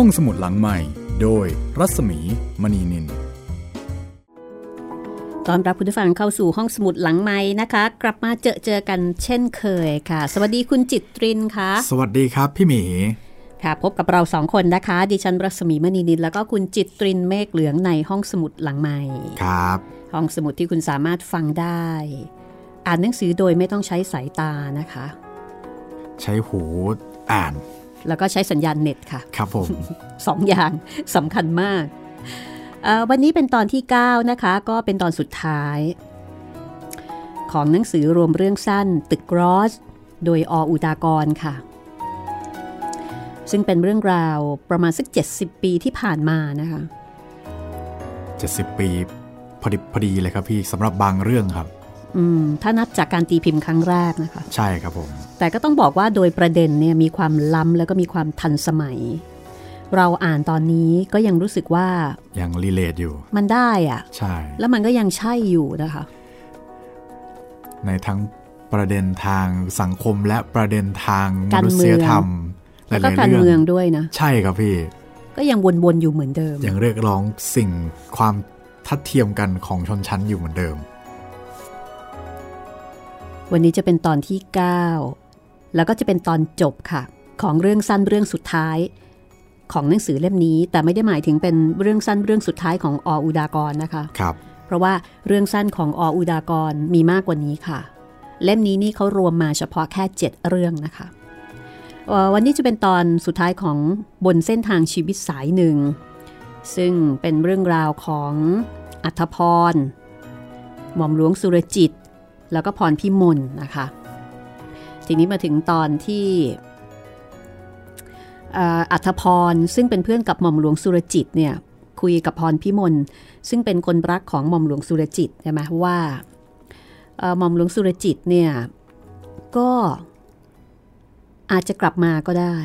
ห้องสมุดหลังใหม่ โดยรัศมีมณีนินตอนรับคุณผู้ฟังเข้าสู่ห้องสมุดหลังไม้นะคะ กลับมาเจอเจอกันเช่นเคยค่ะ สวัสดีคุณจิตรินค่ะ สวัสดีครับพี่หมีค่ะ พบกับเราสองคนนะคะ ดิฉันรัศมีมณีนินแล้วก็คุณจิตรินเมฆเหลืองในห้องสมุดหลังไม้ครับ ห้องสมุดที่คุณสามารถฟังได้ อ่านหนังสือโดยไม่ต้องใช้สายตานะคะ ใช้หูอ่าน แล้วก็ใช้สัญญาณเน็ตค่ะ ครับผมสองอย่างสำคัญมาก วันนี้เป็นตอนที่ 9 นะคะ ก็เป็นตอนสุดท้าย ของหนังสือรวมเรื่องสั้น ตึกกรอส โดยออุดากรค่ะ ซึ่งเป็นเรื่องราวประมาณสัก 70 ปีที่ผ่านมานะคะ 70 ปีพอดีพอดีเลยครับพี่สำหรับบางเรื่องครับอืม ถ้านับจากการตีพิมพ์ครั้งแรกนะคะ ใช่ครับผม แต่ก็ต้องบอกว่าโดยประเด็นเนี่ยมีความล้ำแล้วก็มีความทันสมัย เราอ่านตอนนี้ก็ยังรู้สึกว่า ยังรีเลทอยู่ มันได้อะใช่ แล้วมันก็ยังใช่อยู่นะคะ ในทั้งประเด็นทางสังคมและประเด็นทางมนุษยธรรมแล้วก็การเมืองด้วยนะ ใช่ครับพี่ ก็ยังวนๆอยู่เหมือนเดิม ยังเรียกร้องสิ่งความทัดเทียมกันของชนชั้นอยู่เหมือนเดิม วันนี้จะเป็นตอนที่ 9 แล้วก็จะเป็นตอนจบค่ะ ของเรื่องสั้นเรื่องสุดท้าย ของหนังสือเล่มนี้ แต่ไม่ได้หมายถึงเป็นเรื่องสั้นเรื่องสุดท้ายของออุดากรนะคะครับเพราะว่าเรื่องสั้นของออุดากรมีมากกว่านี้ค่ะ เล่มนี้นี่เขารวมมาเฉพาะแค่ 7 เรื่องนะคะวันนี้จะเป็นตอนสุดท้ายของบนเส้นทางชีวิตสายหนึ่ง ซึ่งเป็นเรื่องราวของอัธพรหม่อมหลวงสุรจิต แล้วก็พรพิมลนะคะ ทีนี้มาถึงตอนที่อัธพรซึ่งเป็นเพื่อนกับหม่อมหลวงสุรจิตเนี่ยคุยกับพรพิมลซึ่งเป็นคนรักของหม่อมหลวงสุรจิตใช่ไหมว่าหม่อมหลวงสุรจิตเนี่ยก็อาจจะกลับมาก็ได้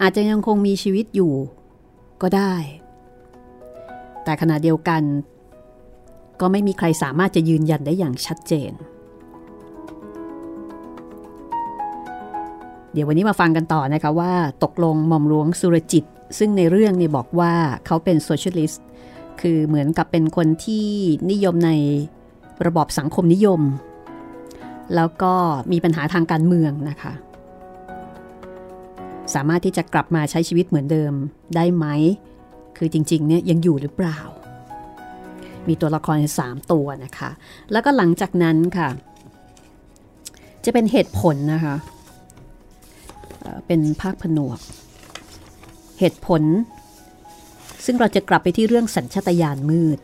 อาจจะยังคงมีชีวิตอยู่ก็ได้ แต่ขณะเดียวกัน ก็ไม่มีใครสามารถจะยืนยันได้อย่างชัดเจน เดี๋ยววันนี้มาฟังกันต่อนะคะว่าตกลงหม่อมหลวงสุรจิต ซึ่งในเรื่องเนี่ยบอกว่าเขาเป็นโซเชียลิสต์คือเหมือนกับเป็นคนที่นิยมในระบอบสังคมนิยม แล้วก็มีปัญหาทางการเมืองนะคะ สามารถที่จะกลับมาใช้ชีวิตเหมือนเดิมได้ไหม คือจริงๆเนี่ยยังอยู่หรือเปล่า มีตัวละครสามตัวนะคะ แล้วก็หลังจากนั้นค่ะ จะเป็นเหตุผลนะคะ เป็นภาคผนวก เหตุผล ซึ่งเราจะกลับไปที่เรื่องสัญชตาตญาณมืด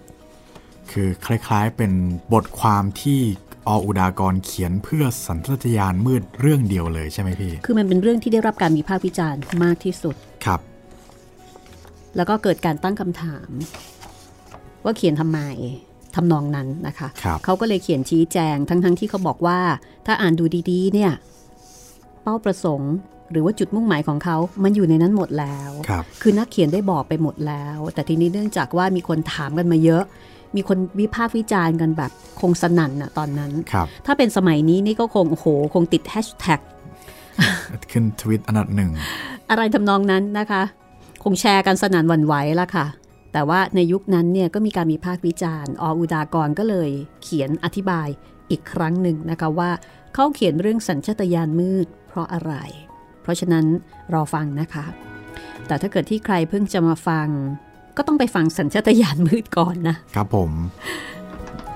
คือคล้ายๆเป็นบทความที่ออุดากรเขียนเพื่อสัญชตาตญาณมืดเรื่องเดียวเลยใช่ไหมพี่ คือมันเป็นเรื่องที่ได้รับการมีภาควิจารณ์มากที่สุด ครับ แล้วก็เกิดการตั้งคำถาม ว่าเขียนทำไมทำนองนั้นนะคะคเขาก็เลยเขียนชี้แจงทั้งๆทที่เขาบอกว่า ถ้าอ่านดูดีๆ เนี่ยเป้าประสงค์หรือว่าจุดมุ่งหมายของเขา มันอยู่ในนั้นหมดแล้วครับคือนักเขียนได้บอกไปหมดแล้ว แต่ทีนี้เนื่องจากว่ามีคนถามกันมาเยอะ มีคนวิพากษ์วิจารณ์กันแบบคงสนั่นอะตอนนั้น ถ้าเป็นสมัยนี้นี่ก็คงโอ้โห คงติดแฮชแท็กขึ้นทวิตอันดับหนึ่ง อะไรทำนองนั้นนะคะ คงแชร์กันสนั่นวันไหวละค่ะ แต่ว่าในยุคนั้นเนี่ยก็มีการมีภาควิจารณ์ออุดากรก็เลยเขียนอธิบายอีกครั้งหนึ่งนะคะว่าเขาเขียนเรื่องสัญชตาตญาณมืดเพราะอะไรราะฉะนั้นรอฟังนะคะ แต่ถ้าเกิดที่ใครเพิ่งจะมาฟัง ก็ต้องไปฟังสัญชาตญาณมืดก่อนนะ ครับผม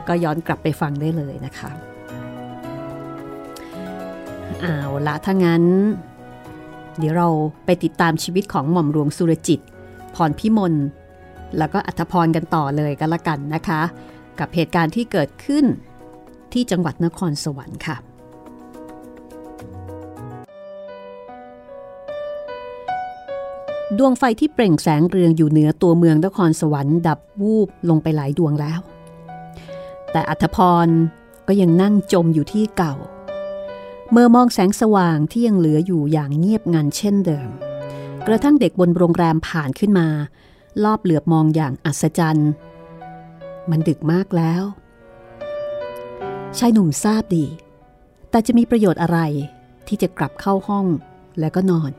ก็ย้อนกลับไปฟังได้เลยนะคะเอาละถ้างั้น เดี๋ยวเราไปติดตามชีวิตของหม่อมหลวงสุรจิต พรพิมล แล้วก็อัธพรกันต่อเลยกันละกันนะคะ กับเหตุการณ์ที่เกิดขึ้นที่จังหวัดนครสวรรค์ค่ะ ดวงไฟที่เปล่งแสงเรืองอยู่เหนือตัวเมืองนครสวรรค์ดับวูบลงไปหลายดวงแล้ว แต่อัธพรก็ยังนั่งจมอยู่ที่เก่า เมื่อมองแสงสว่างที่ยังเหลืออยู่อย่างเงียบงันเช่นเดิม กระทั่งเด็กบนโรงแรมผ่านขึ้นมา ลอบเหลือบมองอย่างอัศจรรย์ มันดึกมากแล้วชายหนุ่มทราบดี แต่จะมีประโยชน์อะไรที่จะกลับเข้าห้องแล้วก็นอน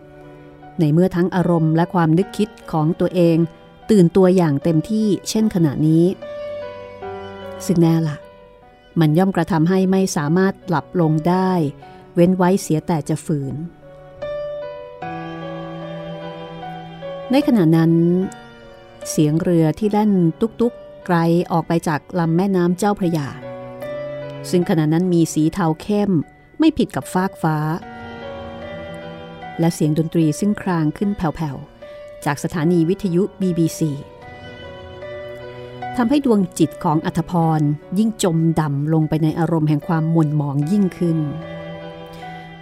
ในเมื่อทั้งอารมณ์และความนึกคิดของตัวเอง ตื่นตัวอย่างเต็มที่เช่นขณะนี้ ซึ่งแน่ละมันย่อมกระทำให้ไม่สามารถหลับลงได้ เว้นไว้เสียแต่จะฝืน ในขณะนั้น เสียงเรือที่แล่นตุกๆไกลออกไปจากลำแม่น้ำเจ้าพระยา ซึ่งขณะนั้นมีสีเทาเข้มไม่ผิดกับฟากฟ้า และเสียงดนตรีซึ่งครางขึ้นแผ่วๆ จากสถานีวิทยุ BBC ทำให้ดวงจิตของอัธพรยิ่งจมดำลงไปในอารมณ์แห่งความหม่นหมองยิ่งขึ้น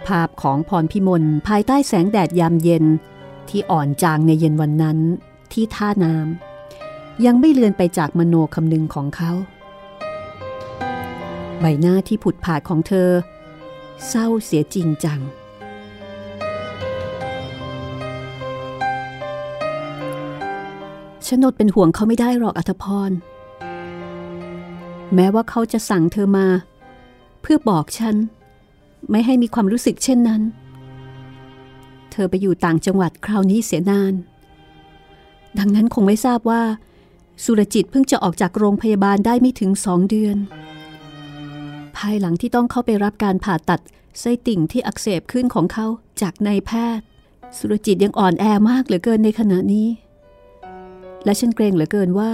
ภาพของพรพิมลภายใต้แสงแดดยามเย็นที่อ่อนจางในเย็นวันนั้น ที่ท่าน้ำยังไม่เลือนไปจากมโนคำนึงของเขา ใบหน้าที่ผุดผาดของเธอ เศร้าเสียจริงจัง ฉันอดเป็นห่วงเขาไม่ได้หรอกอัธพร แม้ว่าเขาจะสั่งเธอมา เพื่อบอกฉัน ไม่ให้มีความรู้สึกเช่นนั้น เธอไปอยู่ต่างจังหวัดคราวนี้เสียนาน ดังนั้นคงไม่ทราบว่า สุรจิตเพิ่งจะออกจากโรงพยาบาลได้ไม่ถึงสองเดือน ภายหลังที่ต้องเข้าไปรับการผ่าตัดไส้ติ่งที่อักเสบขึ้นของเขาจากนายแพทย์ สุรจิตยังอ่อนแอมากเหลือเกินในขณะนี้ และฉันเกรงเหลือเกินว่า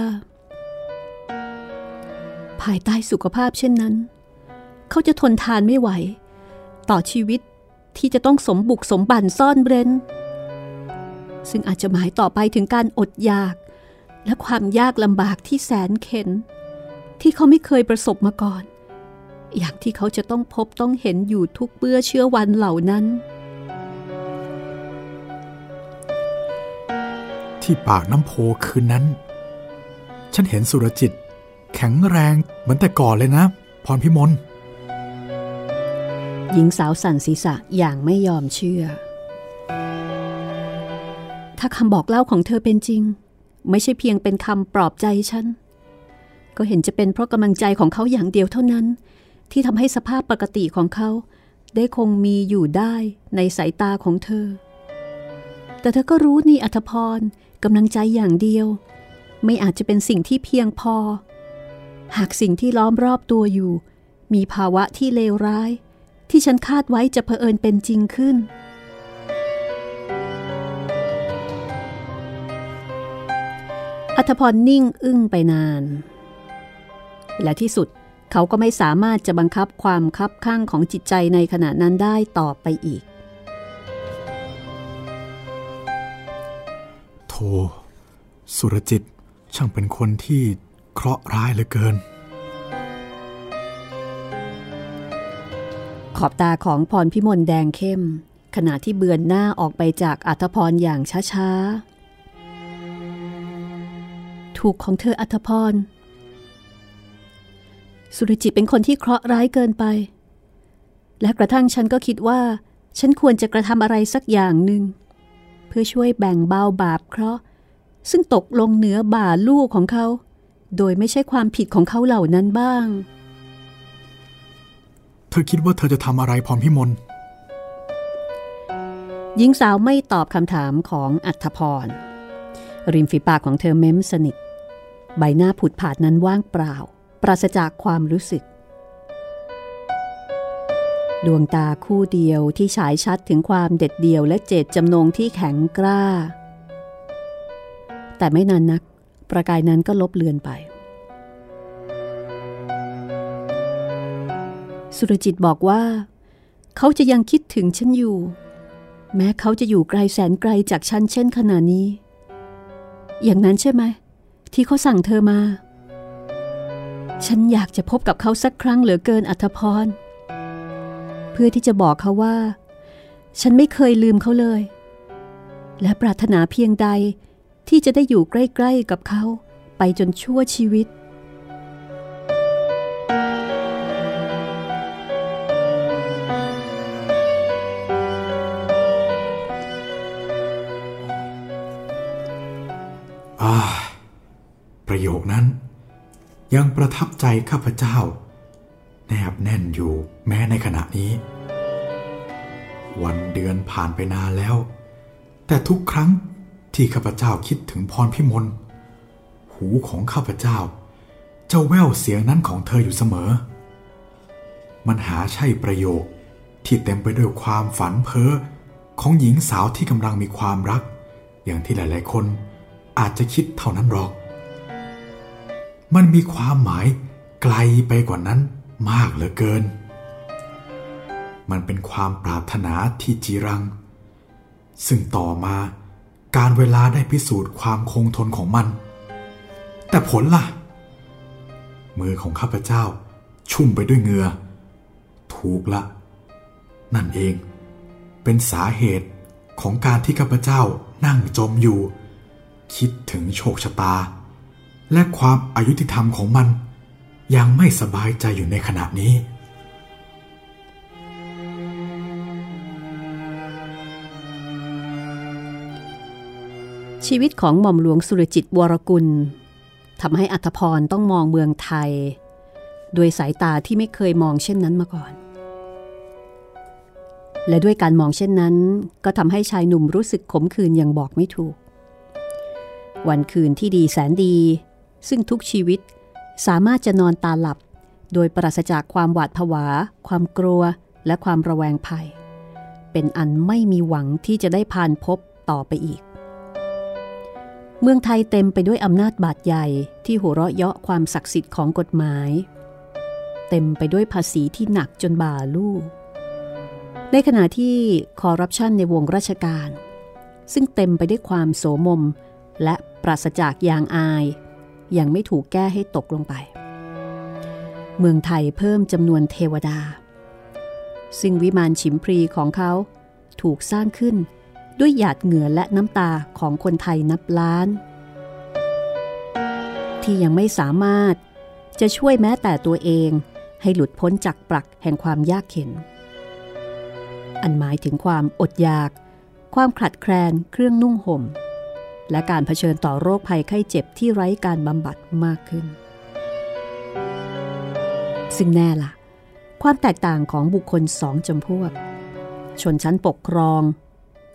ภายใต้สุขภาพเช่นนั้น เขาจะทนทานไม่ไหว ต่อชีวิตที่จะต้องสมบุกสมบันซ่อนเร้น ซึ่งอาจจะหมายต่อไปถึงการอดอยาก และความยากลำบากที่แสนเข็น ที่เขาไม่เคยประสบมาก่อน อย่างที่เขาจะต้องพบต้องเห็นอยู่ทุกเบื่อเชื้อวันเหล่านั้น ที่ปากน้ำโพคืนนั้น ฉันเห็นสุรจิต แข็งแรงเหมือนแต่ก่อนเลยนะ พรพิมลหญิงสาวสั่นศีรษะอย่างไม่ยอมเชื่อ ถ้าคำบอกเล่าของเธอเป็นจริง ไม่ใช่เพียงเป็นคำปลอบใจฉัน ก็เห็นจะเป็นเพราะกำลังใจของเขาอย่างเดียวเท่านั้น ที่ทำให้สภาพปกติของเขาได้คงมีอยู่ได้ในสายตาของเธอ แต่เธอก็รู้นี่อัธพรกำลังใจอย่างเดียว ไม่อาจจะเป็นสิ่งที่เพียงพอ หากสิ่งที่ล้อมรอบตัวอยู่ มีภาวะที่เลวร้าย ที่ฉันคาดไว้จะเผอิญเป็นจริงขึ้น อัธพรนิ่งอึ้งไปนาน และที่สุดเขาก็ไม่สามารถจะบังคับความคับข้างของจิตใจในขณะนั้นได้ต่อไปอีกสุรจิตช่างเป็นคนที่เคราะห์ร้ายเหลือเกิน ขอบตาของพรพิมลแดงเข้ม ขณะที่เบือนหน้าออกไปจากอัธพรอย่างช้าๆ ถูกของเธออัธพร สุรจิตเป็นคนที่เคราะห์ร้ายเกินไป และกระทั่งฉันก็คิดว่า ฉันควรจะกระทำอะไรสักอย่างหนึ่ง เพื่อช่วยแบ่งเบาบาปเคราะห์ ซึ่งตกลงเหนือบ่าลูกของเขา โดยไม่ใช่ความผิดของเขาเหล่านั้นบ้าง เธอคิดว่าเธอจะทำอะไรพรพิมลหญิงสาวไม่ตอบคำถามของอัธพรริมฝีปากของเธอเม้มสนิท ใบหน้าผุดผาดนั้นว่างเปล่า ปราศจากความรู้สึก ดวงตาคู่เดียวที่ฉายชัดถึงความเด็ดเดี่ยวและเจตจำนงที่แข็งกล้า แต่ไม่นานนัก ประกายนั้นก็ลบเลือนไป สุรจิตบอกว่า เขาจะยังคิดถึงฉันอยู่ แม้เขาจะอยู่ไกลแสนไกลจากฉันเช่นขนาดนี้ อย่างนั้นใช่ไหม ที่เขาสั่งเธอมา ฉันอยากจะพบกับเขาสักครั้งเหลือเกินอัธพร เพื่อที่จะบอกเขาว่า ฉันไม่เคยลืมเขาเลย และปรารถนาเพียงใดที่จะได้อยู่ใกล้ ๆกับเขาไปจนชั่วชีวิต ยังประทับใจข้าพเจ้า แนบแน่นอยู่แม้ในขณะนี้ วันเดือนผ่านไปนานแล้ว แต่ทุกครั้งที่ข้าพเจ้าคิดถึงพรพิมลหูของข้าพเจ้าจะแววเสียงนั้นของเธออยู่เสมอ มันหาใช่ประโยคที่เต็มไปด้วยความฝันเพ้อของหญิงสาวที่กำลังมีความรัก อย่างที่หลาย ๆ คนอาจจะคิดเท่านั้นหรอก มันมีความหมายไกลไปกว่านั้นมากเหลือเกิน มันเป็นความปรารถนาที่จีรัง ซึ่งต่อมาการเวลาได้พิสูจน์ความคงทนของมัน แต่ผลล่ะ มือของข้าพเจ้าชุ่มไปด้วยเหงื่อ ถูกละ นั่นเอง เป็นสาเหตุของการที่ข้าพเจ้านั่งจมอยู่ คิดถึงโชคชะตา และความอายุติธรรมของมัน ยังไม่สบายใจอยู่ในขณะนี้ ชีวิตของหม่อมหลวงสุรจิตวรกุลทำให้อัธพรต้องมองเมืองไทยโดยสายตาที่ไม่เคยมองเช่นนั้นมาก่อน และด้วยการมองเช่นนั้น ก็ทำให้ชายหนุ่มรู้สึกขมขื่นอย่างบอกไม่ถูก วันคืนที่ดีแสนดี ซึ่งทุกชีวิตสามารถจะนอนตาหลับ โดยปราศจากความหวาดผวา ความกลัว และความระแวงภัย เป็นอันไม่มีหวังที่จะได้ผ่านพบต่อไปอีก เมืองไทยเต็มไปด้วยอำนาจบาดใหญ่ที่หัวเราะเยาะความศักดิ์สิทธิ์ของกฎหมาย เต็มไปด้วยภาษีที่หนักจนบ่าลูก ในขณะที่คอร์รัปชันในวงราชการ ซึ่งเต็มไปด้วยความโสมมและปราศจากยางอาย ยังไม่ถูกแก้ให้ตกลงไป เมืองไทยเพิ่มจำนวนเทวดา ซึ่งวิมานฉิมพรีของเขาถูกสร้างขึ้นด้วยหยาดเหงื่อและน้ำตาของคนไทยนับล้าน ที่ยังไม่สามารถจะช่วยแม้แต่ตัวเองให้หลุดพ้นจากปรักแห่งความยากเข็น อันหมายถึงความอดอยาก ความขัดแคลนเครื่องนุ่งห่ม และการเผชิญต่อโรคภัยไข้เจ็บที่ไร้การบำบัดมากขึ้น ซึ่งแน่ละ่ะ ความแตกต่างของบุคคลสองจำพวก ชนชั้นปกครอง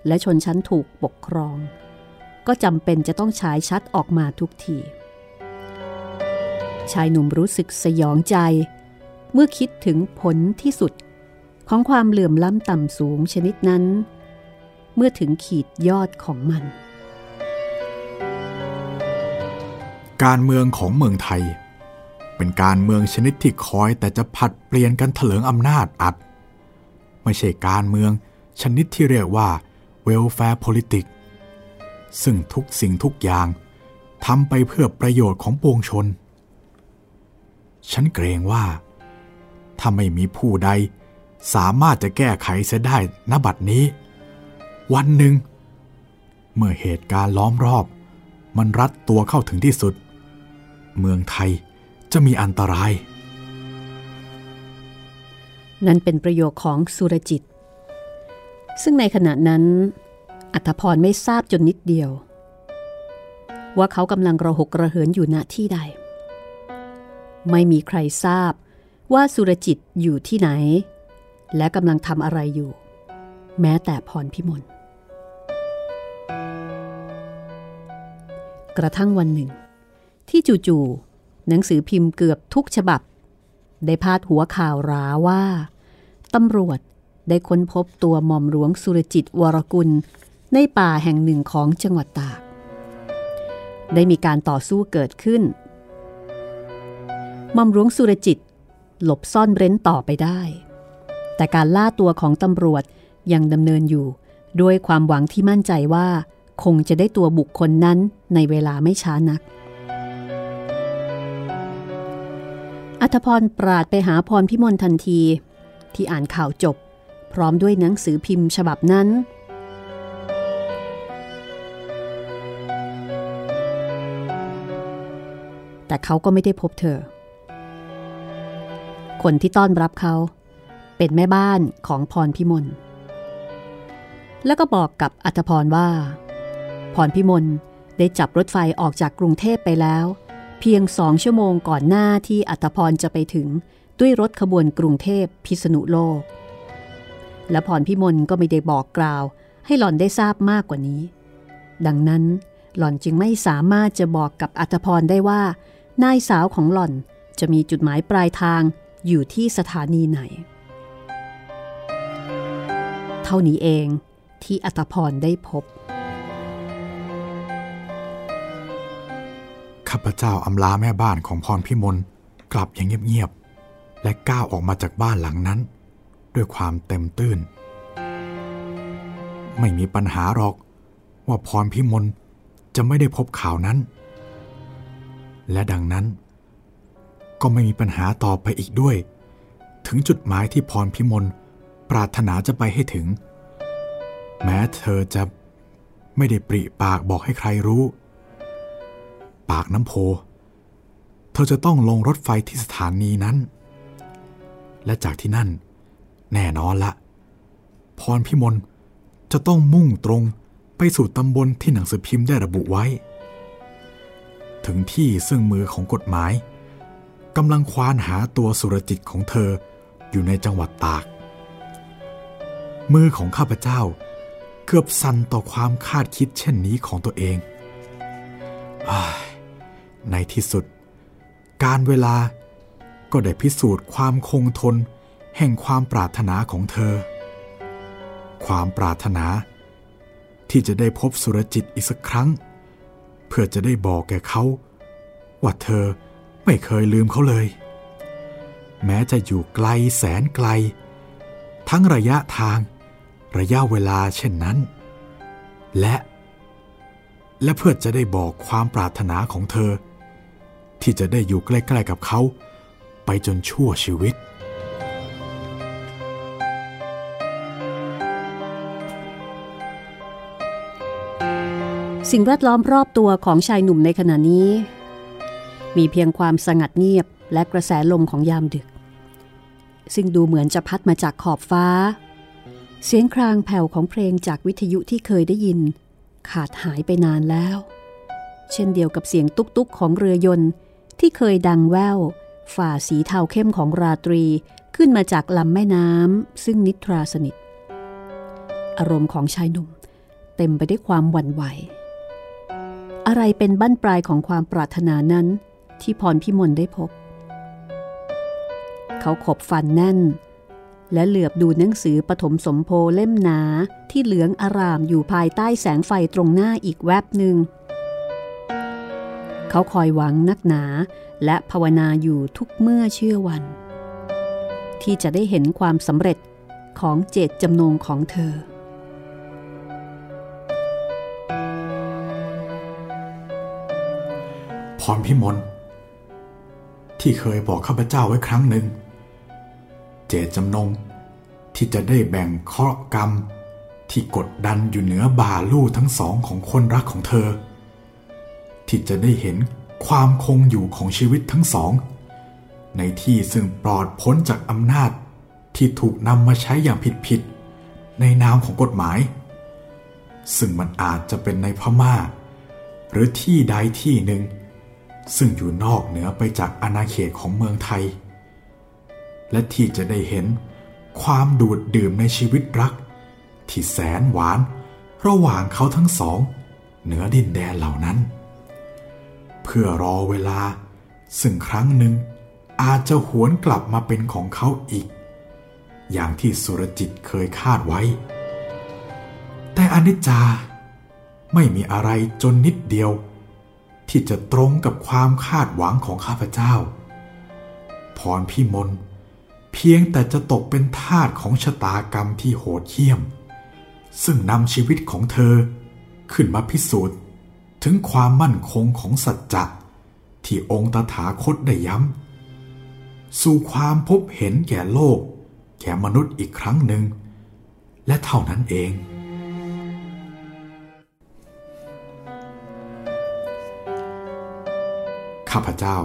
และชนชั้นถูกปกครอง ก็จำเป็นจะต้องฉายชัดออกมาทุกทีชายหนุ่มรู้สึกสยองใจ เมื่อคิดถึงผลที่สุด ของความเหลื่อมล้ำต่ำสูงชนิดนั้น เมื่อถึงขีดยอดของมัน การเมืองของเมืองไทย เป็นการเมืองชนิดที่คอยแต่จะผัดเปลี่ยนกันเถลิงอำนาจอัด ไม่ใช่การเมืองชนิดที่เรียกว่า welfare politics ซึ่งทุกสิ่งทุกอย่างทำไปเพื่อประโยชน์ของปวงชน ฉันเกรงว่า ถ้าไม่มีผู้ใดสามารถจะแก้ไขเสียได้ณบัดนี้ วันหนึ่ง เมื่อเหตุการณ์ล้อมรอบ มันรัดตัวเข้าถึงที่สุด เมืองไทยจะมีอันตราย นั่นเป็นประโยคของสุรจิต ซึ่งในขณะนั้น อัธพรไม่ทราบจนนิดเดียว ว่าเขากำลังระหกระเหินอยู่ณที่ใด ไม่มีใครทราบว่าสุรจิตอยู่ที่ไหน และกำลังทำอะไรอยู่ แม้แต่พรพิมลกระทั่งวันหนึ่ง ที่จู่ๆหนังสือพิมพ์เกือบทุกฉบับ ได้พาดหัวข่าวร้าว่าตำรวจได้ค้นพบตัวหม่อมหลวงสุรจิตวรกุล ในป่าแห่งหนึ่งของจังหวัดตาก ได้มีการต่อสู้เกิดขึ้นหม่อมหลวงสุรจิต หลบซ่อนเร้นต่อไปได้ แต่การล่าตัวของตำรวจยังดำเนินอยู่ด้วยความหวังที่มั่นใจว่า คงจะได้ตัวบุคคลนั้นในเวลาไม่ช้านัก อัธพรปราดไปหาพรพิมลทันที ที่อ่านข่าวจบ พร้อมด้วยหนังสือพิมพ์ฉบับนั้น แต่เขาก็ไม่ได้พบเธอ คนที่ต้อนรับเขา เป็นแม่บ้านของพรพิมลแล้วก็บอกกับอัธพรว่า พรพิมลได้จับรถไฟออกจากกรุงเทพไปแล้ว เพียงสองชั่วโมงก่อนหน้าที่อัธพรจะไปถึงด้วยรถขบวนกรุงเทพพิษณุโลก และพรพิมลก็ไม่ได้บอกกล่าว ให้หล่อนได้ทราบมากกว่านี้ ดังนั้นหล่อนจึงไม่สามารถจะบอกกับอัตพรได้ว่า นายสาวของหล่อนจะมีจุดหมายปลายทางอยู่ที่สถานีไหน เท่านี้เองที่อัตพรได้พบ ข้าพเจ้าอำลาแม่บ้านของพรพิมลกลับอย่างเงียบๆ และก้าวออกมาจากบ้านหลังนั้น ด้วยความเต็มตื้น ไม่มีปัญหาหรอกว่าพรพิมลจะไม่ได้พบข่าวนั้น และดังนั้น ก็ไม่มีปัญหาต่อไปอีกด้วย ถึงจุดหมายที่พรพิมลปรารถนาจะไปให้ถึง แม้เธอจะไม่ได้ปริปากบอกให้ใครรู้ ปากน้ำโพ เธอจะต้องลงรถไฟที่สถานีนั้น และจากที่นั่น แน่นอนละ พรพิมลจะต้องมุ่งตรงไปสู่ตำบลที่หนังสือพิมพ์ได้ระบุไว้ ถึงที่ซึ่งมือของกฎหมายกำลังควานหาตัวสุรจิตของเธออยู่ในจังหวัดตาก มือของข้าพเจ้าเกือบสั่นต่อความคาดคิดเช่นนี้ของตัวเองอ ในที่สุด การเวลาก็ได้พิสูจน์ความคงทนแห่งความปรารถนาของเธอ ความปรารถนา ที่จะได้พบสุรจิตอีกสักครั้ง เพื่อจะได้บอกแก่เขา ว่าเธอไม่เคยลืมเขาเลย แม้จะอยู่ไกลแสนไกล ทั้งระยะทาง ระยะเวลาเช่นนั้น และ และเพื่อจะได้บอกความปรารถนาของเธอ ที่จะได้อยู่ใกล้ๆกับเขา ไปจนชั่วชีวิต สิ่งแวดล้อมรอบตัวของชายหนุ่มในขณะนี้ มีเพียงความสงัดเงียบและกระแสลมของยามดึก ซึ่งดูเหมือนจะพัดมาจากขอบฟ้า เสียงครางแผ่วของเพลงจากวิทยุที่เคยได้ยิน ขาดหายไปนานแล้ว เช่นเดียวกับเสียงตุกตุกของเรือยนต์ ที่เคยดังแววฝ่าสีเทาเข้มของราตรีขึ้นมาจากลำแม่น้ำซึ่งนิทราสนิท อารมณ์ของชายหนุ่ม เต็มไปด้วยความหวั่นไหว อะไรเป็นบั้นปลายของความปรารถนานั้นที่พรพิมลได้พบ เขาขบฟันแน่น และเหลือบดูหนังสือปฐมสมโพเล่มหนาที่เหลืองอารามอยู่ภายใต้แสงไฟตรงหน้าอีกแวบหนึ่ง เขาคอยหวังนักหนาและภาวนาอยู่ทุกเมื่อเชื่อวัน ที่จะได้เห็นความสำเร็จของเจตจำนงของเธอ พรพิมลที่เคยบอกข้าพเจ้าไว้ครั้งหนึ่ง เจตจำนงที่จะได้แบ่งเคราะห์กรรมที่กดดันอยู่เหนือบ่าลู่ทั้งสองของคนรักของเธอ ที่จะได้เห็นความคงอยู่ของชีวิตทั้งสอง ในที่ซึ่งปลอดพ้นจากอำนาจที่ถูกนำมาใช้อย่างผิดๆในนามของกฎหมาย ซึ่งมันอาจจะเป็นในพมา่า หรือที่ใดที่หนึ่ง ซึ่งอยู่นอกเหนือไปจากอาณาเขตของเมืองไทย และที่จะได้เห็นความดูดดื่มในชีวิตรัก ที่แสนหวานระหว่างเขาทั้งสอง เหนือดินแดนเหล่านั้น เพื่อรอเวลา ซึ่งครั้งหนึ่งอาจจะหวนกลับมาเป็นของเขาอีก อย่างที่สุรจิตเคยคาดไว้ แต่อนิจจาไม่มีอะไรจนนิดเดียว ที่จะตรงกับความคาดหวังของข้าพเจ้า พรพิมลเพียงแต่จะตกเป็นทาสของชะตากรรมที่โหดเหี้ยม ซึ่งนำชีวิตของเธอขึ้นมาพิสูจน์ ถึงความมั่นคงของสัจจะที่องค์ตถาคตได้ย้ำ สู่ความพบเห็นแก่โลก แก่มนุษย์อีกครั้งหนึ่ง และเท่านั้นเอง ข้าพเจ้า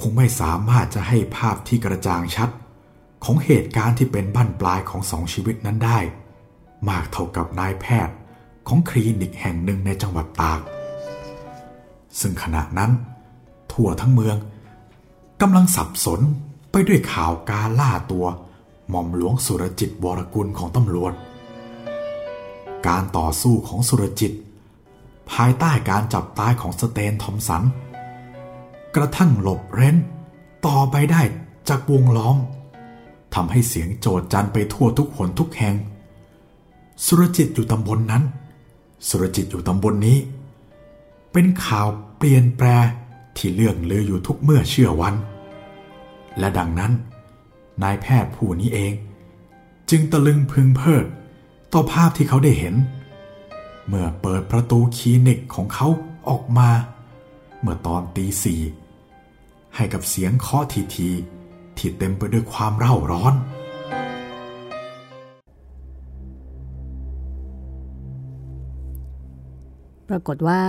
คงไม่สามารถจะให้ภาพที่กระจ่างชัด ของเหตุการณ์ที่เป็นบั้นปลายของสองชีวิตนั้นได้ มากเท่ากับนายแพทย์ของคลินิกแห่งหนึ่งในจังหวัดตาก ซึ่งขณะนั้น ทั่วทั้งเมืองกำลังสับสนไปด้วยข่าวการล่าตัวหม่อมหลวงสุรจิตวรกุลของตำรวจ การต่อสู้ของสุรจิต ภายใต้การจับตายของสเตนทอมสัน กระทั่งหลบเร้น ต่อไปได้จากวงล้อมทำให้เสียงโจดจันไปทั่วทุกหนทุกแห่ง สุรจิตอยู่ตำบลนนั้น สุรจิตอยู่ตำบลนนี้ เป็นข่าวเปลี่ยนแปลที่เรื่องลืออยู่ทุกเมื่อเชื่อวัน และดังนั้น นายแพทย์ผู้นี้เอง จึงตะลึงพึงเพิดต่อภาพที่เขาได้เห็น เมื่อเปิดประตูคลินิกของเขาออกมา เมื่อตอนตีสี่ให้กับเสียงเคาะทีทีที่เต็มไปด้วยความเร่าร้อน ปรากฏว่า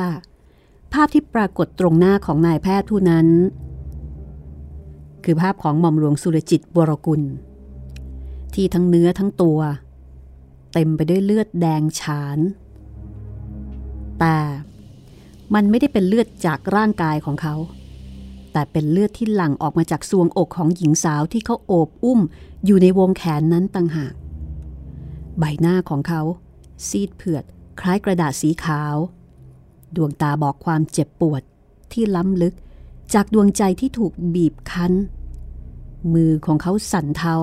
ภาพที่ปรากฏตรงหน้าของนายแพทย์ผู้นั้น คือภาพของหม่อมหลวงสุรจิตบรกุล ที่ทั้งเนื้อทั้งตัว เต็มไปด้วยเลือดแดงฉาน แต่มันไม่ได้เป็นเลือดจากร่างกายของเขา แต่เป็นเลือดที่หลั่งออกมาจากซวงอกของหญิงสาวที่เขาโอบอุ้มอยู่ในวงแขนนั้นต่างหาก ใบหน้าของเขา ซีดเผือด คล้ายกระดาษสีขาว ดวงตาบอกความเจ็บปวดที่ล้ำลึกจากดวงใจที่ถูกบีบคั้น มือของเขาสั่นเทา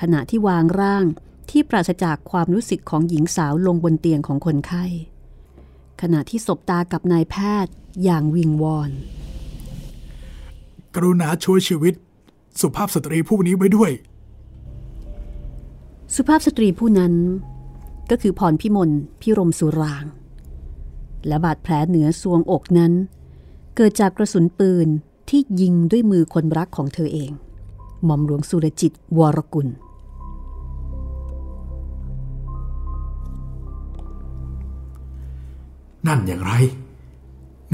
ขณะที่วางร่างที่ปราศจากความรู้สึกของหญิงสาวลงบนเตียงของคนไข้ ขณะที่สบตากับนายแพทย์อย่างวิงวอน กรุณาช่วยชีวิต สุภาพสตรีผู้นี้ไว้ด้วย สุภาพสตรีผู้นั้น ก็คือพรพิมลพิรมสุราง และบาดแผลเหนือซวงอกนั้น เกิดจากกระสุนปืนที่ยิงด้วยมือคนรักของเธอเอง หม่อมหลวงสุรจิตวรกุล นั่นอย่างไร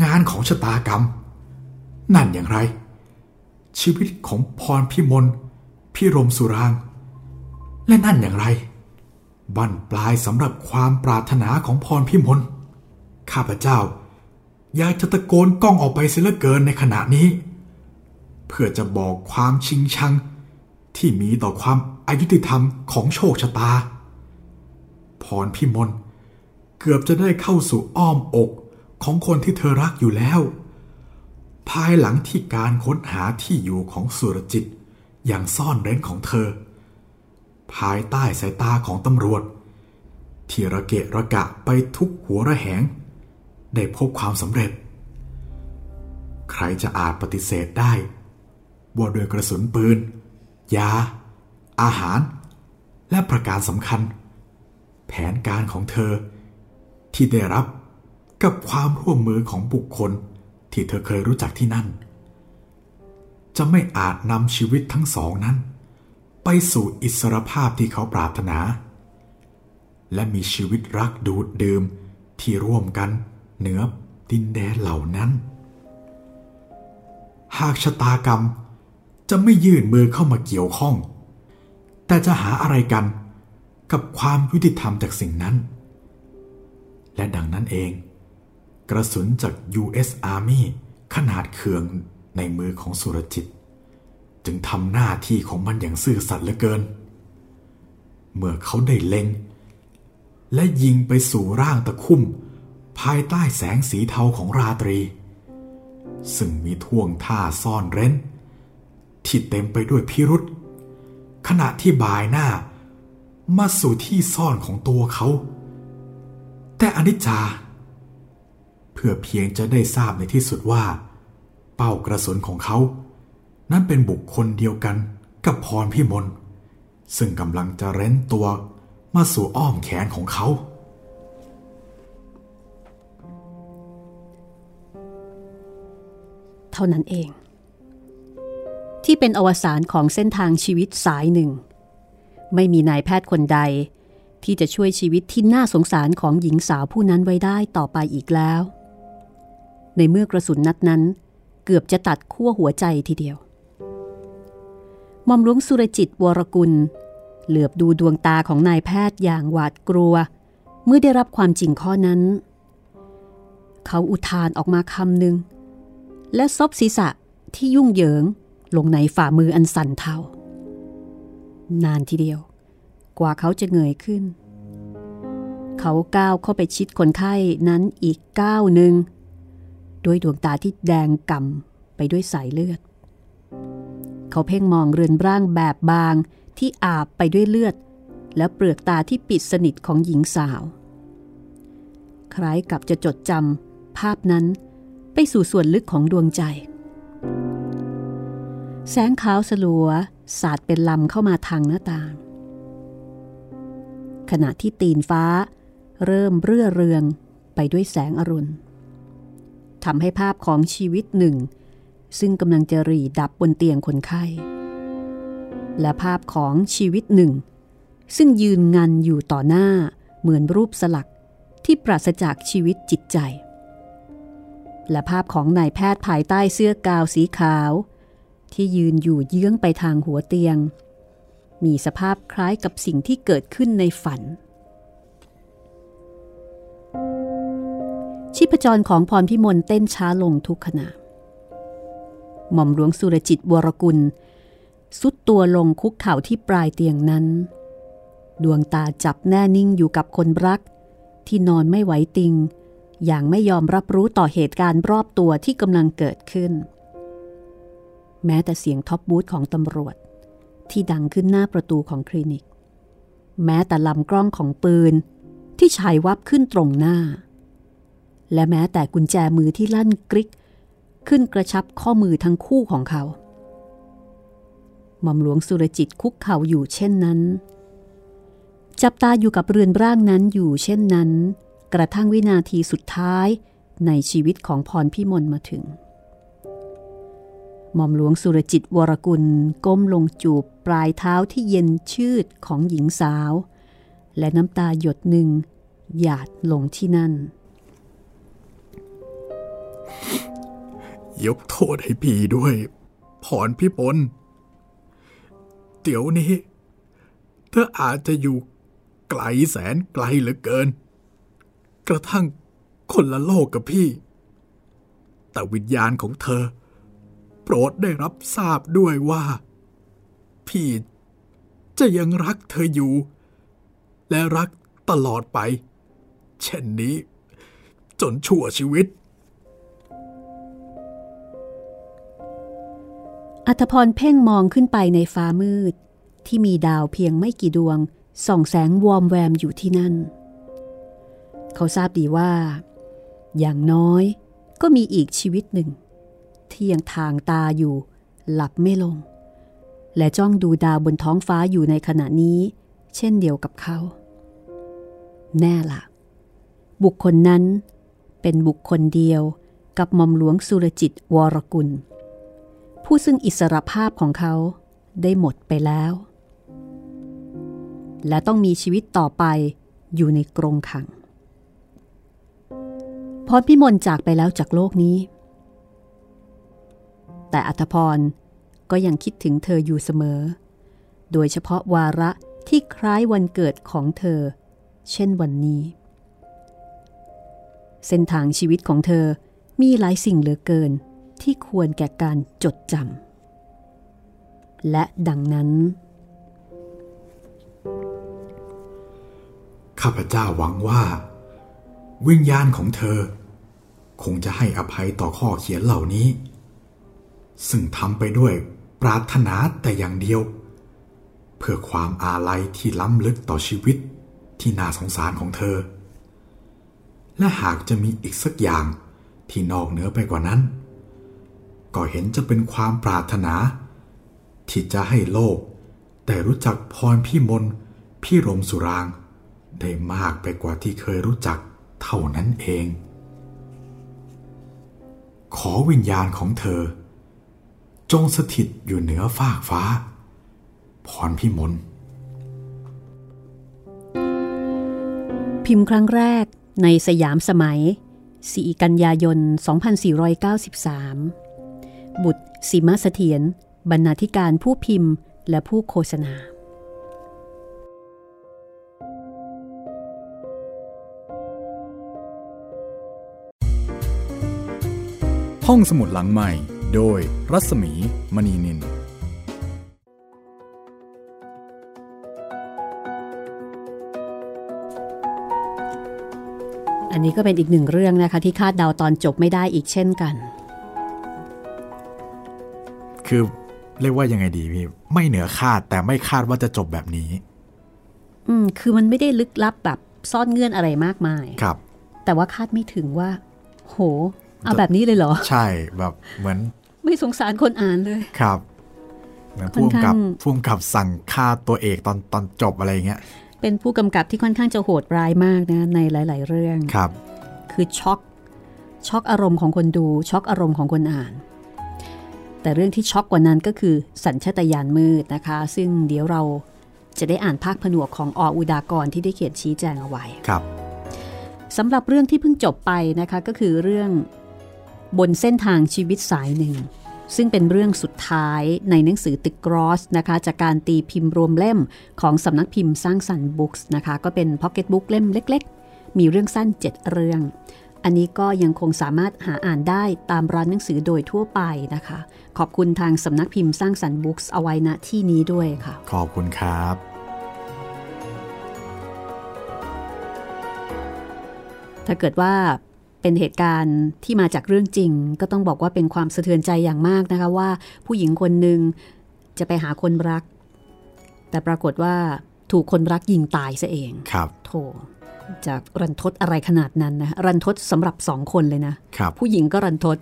งานของชะตากรรม นั่นอย่างไร ชีวิตของพรพิมลพิรมสุราง และนั่นอย่างไร บั้นปลายสำหรับความปรารถนาของพรพิมล ข้าพเจ้า อยากจะตะโกนก้องออกไปเสียเหลือเกินในขณะนี้ เพื่อจะบอกความชิงชัง ที่มีต่อความอายุติธรรมของโชคชะตา พรพิมลเกือบจะได้เข้าสู่อ้อมอกของคนที่เธอรักอยู่แล้ว ภายหลังที่การค้นหาที่อยู่ของสุรจิตอย่างซ่อนเร้นของเธอ ภายใต้สายตาของตำรวจ ที่ระเกะระกะไปทุกหัวระแหง ได้พบความสำเร็จ ใครจะอาจปฏิเสธได้ ว่าโดยกระสุนปืน ยา อาหาร และประการสำคัญ แผนการของเธอ ที่ได้รับกับความร่วมมือของบุคคลที่เธอเคยรู้จักที่นั่น จะไม่อาจนำชีวิตทั้งสองนั้น ไปสู่อิสรภาพที่เขาปรารถนา และมีชีวิตรักดูดดื่มที่ร่วมกัน เหนือดินแดนเหล่านั้น หากชะตากรรมจะไม่ยื่นมือเข้ามาเกี่ยวข้อง แต่จะหาอะไรกันกับความยุติธรรมจากสิ่งนั้น และดังนั้นเอง กระสุนจาก U.S. Army ขนาดเคืองในมือของสุรจิต จึงทำหน้าที่ของมันอย่างซื่อสัตย์เหลือเกิน เมื่อเขาได้เล็ง และยิงไปสู่ร่างตะคุ่ม ภายใต้แสงสีเทาของราตรี ซึ่งมีท่วงท่าซ่อนเร้น ที่เต็มไปด้วยพิรุษขณะที่บายหน้า มาสู่ที่ซ่อนของตัวเขา แต่อนิจจา เพื่อเพียงจะได้ทราบในที่สุดว่า เป้ากระสุนของเขา นั้นเป็นบุคคลเดียวกันกับพรพิมลซึ่งกำลังจะเร้นตัวมาสู่อ้อมแขนของเขา เท่านั้นเอง ที่เป็นอวสานของเส้นทางชีวิตสายหนึ่ง ไม่มีนายแพทย์คนใด ที่จะช่วยชีวิตที่น่าสงสารของหญิงสาวผู้นั้นไว้ได้ต่อไปอีกแล้ว ในเมื่อกระสุนนัดนั้น เกือบจะตัดขั้วหัวใจทีเดียวมอมหลวงสุรจิตวรกุล เหลือบดูดวงตาของนายแพทย์อย่างหวาดกลัว เมื่อได้รับความจริงข้อนั้น เขาอุทานออกมาคำหนึ่ง และซบศีรษะที่ยุ่งเหยิงลงในฝ่ามืออันสั่นเทานานทีเดียว กว่าเขาจะเงยขึ้น เขาก้าวเข้าไปชิดคนไข้นั้นอีกก้าวหนึ่งด้วยดวงตาที่แดงก่ำไปด้วยสายเลือด เขาเพ่งมองเรือนร่างแบบบางที่อาบไปด้วยเลือด และเปลือกตาที่ปิดสนิทของหญิงสาว คล้ายกับจะจดจำภาพนั้น ไปสู่ส่วนลึกของดวงใจ แสงขาวสลัวสาดเป็นลำเข้ามาทางหน้าต่าง ขณะที่ตีนฟ้า เริ่มเรื่อเรืองไปด้วยแสงอรุณทำให้ภาพของชีวิตหนึ่ง ซึ่งกำลังจะรีดับบนเตียงคนไข้ และภาพของชีวิตหนึ่ง ซึ่งยืนงันอยู่ต่อหน้าเหมือนรูปสลักที่ปราศจากชีวิตจิตใจ และภาพของนายแพทย์ภายใต้เสื้อกาวสีขาว ที่ยืนอยู่เยื้องไปทางหัวเตียง มีสภาพคล้ายกับสิ่งที่เกิดขึ้นในฝัน ชีพจรของพรพิมลเต้นช้าลงทุกขณะ หม่อมหลวงสุรจิตวรกุลสุดตัวลงคุกเข่าที่ปลายเตียงนั้น ดวงตาจับแน่นิ่งอยู่กับคนรัก ที่นอนไม่ไหวติง อย่างไม่ยอมรับรู้ต่อเหตุการณ์รอบตัวที่กำลังเกิดขึ้น แม้แต่เสียงท็อปบูธของตำรวจ ที่ดังขึ้นหน้าประตูของคลินิก แม้แต่ลำกล้องของปืนที่ฉายวับขึ้นตรงหน้า และแม้แต่กุญแจมือที่ลั่นกริก ขึ้นกระชับข้อมือทั้งคู่ของเขาหม่อมหลวงสุรจิตคุกเข่าอยู่เช่นนั้น จับตาอยู่กับเรือนร่างนั้นอยู่เช่นนั้น กระทั่งวินาทีสุดท้ายในชีวิตของพรพิมลมาถึง หม่อมหลวงสุรจิตวรกุลก้มลงจูบปลายเท้าที่เย็นชืดของหญิงสาว และน้ำตาหยดหนึ่งหยาดลงที่นั่น ยกโทษให้พี่ด้วยพรพี่ปนเดี๋ยวนี้ เธออาจจะอยู่ไกลแสนไกลเหลือเกิน กระทั่งคนละโลกกับพี่ แต่วิญญาณของเธอ โปรดได้รับทราบด้วยว่า พี่จะยังรักเธออยู่ และรักตลอดไป เช่นนี้ จนชั่วชีวิต อัธพรเพ่งมองขึ้นไปในฟ้ามืด ที่มีดาวเพียงไม่กี่ดวง ส่องแสงวอมแวมอยู่ที่นั่น เขาทราบดีว่า อย่างน้อยก็มีอีกชีวิตหนึ่ง ที่ยังทางตาอยู่ หลับไม่ลง และจ้องดูดาวบนท้องฟ้าอยู่ในขณะนี้ เช่นเดียวกับเขา แน่ละ่ะ บุคคลนั้นเป็นบุคคลเดียวกับหม่อมหลวงสุรจิตวรกุล ผู้ซึ่งอิสรภาพของเขาได้หมดไปแล้ว และต้องมีชีวิตต่อไปอยู่ในกรงขัง พรพิมลจากไปแล้วจากโลกนี้ แต่อัธพรก็ยังคิดถึงเธออยู่เสมอ โดยเฉพาะวาระที่คล้ายวันเกิดของเธอ เช่นวันนี้ เส้นทางชีวิตของเธอมีหลายสิ่งเหลือเกินที่ควรแก่การจดจำ และดังนั้น ข้าพเจ้าหวังว่า วิญญาณของเธอ คงจะให้อภัยต่อข้อเขียนเหล่านี้ ซึ่งทำไปด้วยปรารถนาแต่อย่างเดียว เพื่อความอาลัยที่ล้ำลึกต่อชีวิตที่น่าสงสารของเธอ และหากจะมีอีกสักอย่างที่นอกเหนือไปกว่านั้น ก็เห็นจะเป็นความปรารถนา ที่จะให้โลก แต่รู้จักพรพี่มนพี่รมสุราง ได้มากไปกว่าที่เคยรู้จัก เท่านั้นเอง ขอวิญญาณของเธอ จงสถิตอยู่เหนือฟากฟ้า พรพิมลพิมพ์ครั้งแรกในสยามสมัย 4 กันยายน 2493 บุตรสีมาเสถียรบรรณาธิการผู้พิมพ์และผู้โฆษณา ห้องสมุดหลังใหม่ โดยรัศมีมณีนินลนี้ก็เป็นอีกหนึ่งเรื่องนะคะ ที่คาดเดาตอนจบไม่ได้อีกเช่นกัน คือเรียกว่ายังไงดีพี่ ไม่เหนือคาดแต่ไม่คาดว่าจะจบแบบนี้ อืม คือมันไม่ได้ลึกลับแบบซ่อนเงื่อนอะไรมากมาย ครับ แต่ว่าคาดไม่ถึงว่า โห เอาแบบนี้เลยเหรอ ใช่แบบเหมือน ไม่สงสารคนอ่านเลย ครับเหมือนค่อนพุ่มกับข้างพุ่มกับสั่งฆ่าตัวเอกตอนตอนจบอะไรอย่างเงี้ย เป็นผู้กำกับที่ค่อนข้างจะโหดร้ายมากนะในหลาย ๆ เรื่องครับ คือช็อกช็อกอารมณ์ของคนดูช็อกอารมณ์ของคนอ่าน แต่เรื่องที่ช็อกกว่านั้นก็คือสัญชาตญาณมืดนะคะ ซึ่งเดี๋ยวเราจะได้อ่านภาคผนวกของออุดากรที่ได้เขียนชี้แจงเอาไว้ครับสำหรับเรื่องที่เพิ่งจบไปนะคะก็คือเรื่อง บนเส้นทางชีวิตสายหนึ่ง ซึ่งเป็นเรื่องสุดท้ายในหนังสือตึกกรอสนะคะ จากการตีพิมพ์รวมเล่มของสำนักพิมพ์สร้างสรรค์บุ๊กส์นะคะ ก็เป็นพ็อกเก็ตบุ๊กเล่มเล็ก ๆ มีเรื่องสั้น 7 เรื่อง อันนี้ก็ยังคงสามารถหาอ่านได้ตามร้านหนังสือโดยทั่วไปนะคะ ขอบคุณทางสำนักพิมพ์สร้างสรรค์บุ๊กส์เอาไว้ณที่นี้ด้วยค่ะ ขอบคุณครับถ้าเกิดว่า เป็นเหตุการณ์ที่มาจากเรื่องจริง ก็ต้องบอกว่าเป็นความสะเทือนใจอย่างมากนะคะว่าผู้หญิงคนหนึ่งจะไปหาคนรัก แต่ปรากฏว่าถูกคนรักยิงตายซะเองครับโถจะรันทดอะไรขนาดนั้นนะรันทดสำหรับสองคนเลยนะครับผู้หญิงก็รันทด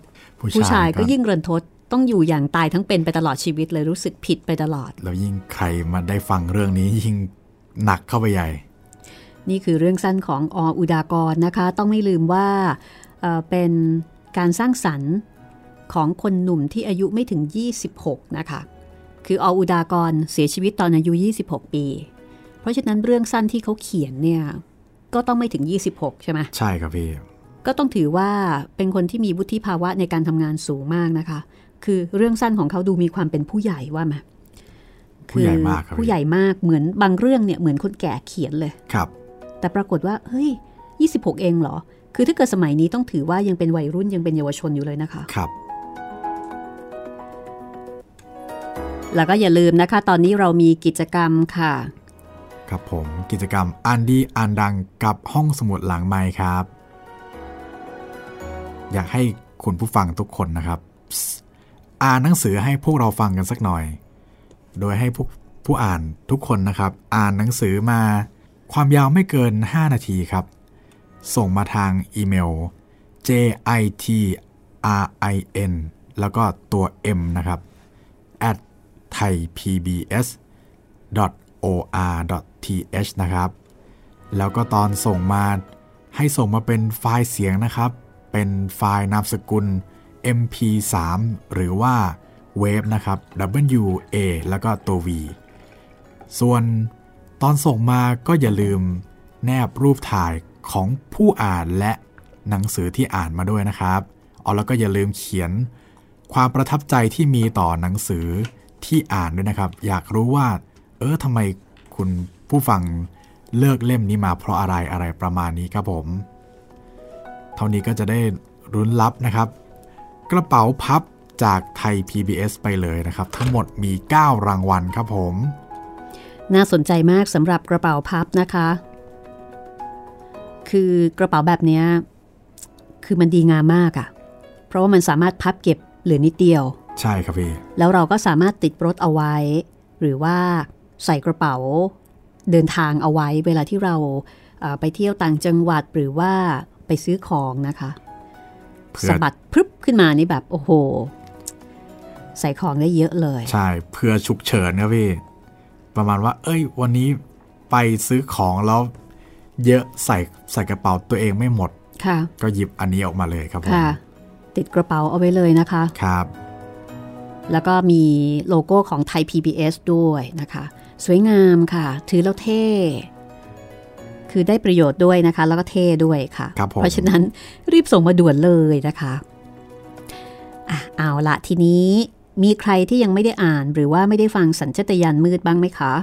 ผู้ชายก็ยิ่งรันทดต้องอยู่อย่างตายทั้งเป็นไปตลอดชีวิตเลยรู้สึกผิดไปตลอด แล้วยิ่งใครมาได้ฟังเรื่องนี้ยิ่งหนักเข้าไปใหญ่ นี่คือเรื่องสั้นของออุดากรนะคะ ต้องไม่ลืมว่าเอ่อเป็นการสร้างสรรค์ของคนหนุ่มที่อายุไม่ถึง 26 นะคะ คือออุดากรเสียชีวิตตอนอายุ 26 ปี เพราะฉะนั้นเรื่องสั้นที่เขาเขียนเนี่ย ก็ต้องไม่ถึง 26 ใช่ไหมใช่ครับพี่ ก็ต้องถือว่าเป็นคนที่มีวุฒิภาวะในการทำงานสูงมากนะคะ คือเรื่องสั้นของเขาดูมีความเป็นผู้ใหญ่ว่าไหมผู้ใหญ่มากครับผู้ใหญ่มากเหมือนบางเรื่องเนี่ยเหมือนคนแก่เขียนเลยครับ แต่ปรากฏว่า เฮ้ย 26 เองเหรอ คือถ้าเกิดสมัยนี้ต้องถือว่ายังเป็นวัยรุ่นยังเป็นเยาวชนอยู่เลยนะคะ ครับ แล้วก็อย่าลืมนะคะ ตอนนี้เรามีกิจกรรมค่ะ ครับผมกิจกรรมอ่านดีอ่านดังกับห้องสมุดหลังไม้ครับ อยากให้คุณผู้ฟังทุกคนนะครับ อ่านหนังสือให้พวกเราฟังกันสักหน่อย โดยให้ผู้ผู้อ่านทุกคนนะครับ อ่านหนังสือมา ความยาวไม่เกิน 5 นาทีครับ ส่งมาทางอีเมล j i t r i n แล้วก็ตัว m นะครับ at thaipbs or.th นะครับ แล้วก็ตอนส่งมาให้ส่งมาเป็นไฟล์เสียงนะครับ เป็นไฟล์นามสกุล mp3 หรือว่าเวฟนะครับ w a แล้วก็ตัว v ส่วน ตอนส่งมาก็อย่าลืมแนบรูปถ่ายของผู้อ่านและหนังสือที่อ่านมาด้วยนะครับ เอาแล้วก็อย่าลืมเขียน ความประทับใจที่มีต่อหนังสือที่อ่านด้วยนะครับ อยากรู้ว่า เออทำไมคุณผู้ฟังเลือกเล่มนี้มาเพราะอะไรอะไรประมาณนี้ครับผม เท่านี้ก็จะได้รุ้นรับนะครับ กระเป๋าพับจากไทย PBS ไปเลยนะครับ ทั้งหมดมี 9 รางวัลครับผม น่าสนใจมากสำหรับกระเป๋าพับนะคะ คือกระเป๋าแบบเนี้ยคือมันดีงามมากอะ่ะ เพราะว่ามันสามารถพับเก็บเหลือนิดเดียว ใช่ครับพี่ แล้วเราก็สามารถติดรถเอาไว้ หรือว่าใส่กระเป๋าเดินทางเอาไว้เวลาที่เราเอ่อไปเที่ยวต่างจังหวัดหรือว่าไปซื้อของนะคะเพื่อสะบัดพรึบขึ้นมานี่แบบ โอ้โห ใส่ของได้เยอะเลย ใช่ เพื่อฉุกเฉินครับพี่ ประมาณว่า เอ้ย วันนี้ไปซื้อของแล้วเยอะใส่ใส่กระเป๋าตัวเองไม่หมด ค่ะ ก็หยิบอันนี้ออกมาเลยครับผมค่ะติดกระเป๋าเอาไว้เลยนะคะ ครับ แล้วก็มีโลโก้ของไทย PBS ด้วยนะคะ สวยงามค่ะ ถือแล้วเท่ คือได้ประโยชน์ด้วยนะคะ แล้วก็เท่ด้วยค่ะครับผมเพราะฉะนั้นรีบส่งมาด่วนเลยนะคะอะเอาละทีนี้ มีใครที่ยังไม่ได้อ่านหรือว่าไม่ได้ฟังสัญชตาตญาณมืดบ้างไหมคะ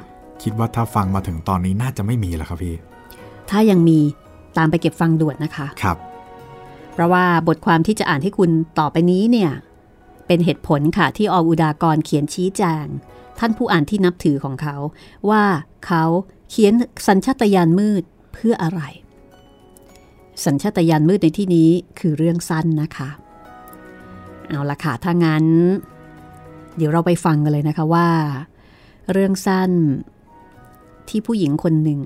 คิดว่าถ้าฟังมาถึงตอนนี้น่าจะไม่มีแล้วครับพี่ ถ้ายังมีตามไปเก็บฟังด่วนนะคะ ครับ เพราะว่าบทความที่จะอ่านให้คุณต่อไปนี้เนี่ย เป็นเหตุผลค่ะที่ออุดากรเขียนชี้แจง ท่านผู้อ่านที่นับถือของเขา ว่าเขาเขียนสัญชาตญาณมืดเพื่ออะไร สัญชาตญาณมืดในที่นี้คือเรื่องสั้นนะคะ เอาละค่ะถ้างั้น เดี๋ยวเราไปฟังกันเลยนะคะว่า เรื่องสั้นที่ผู้หญิงคนหนึ่ง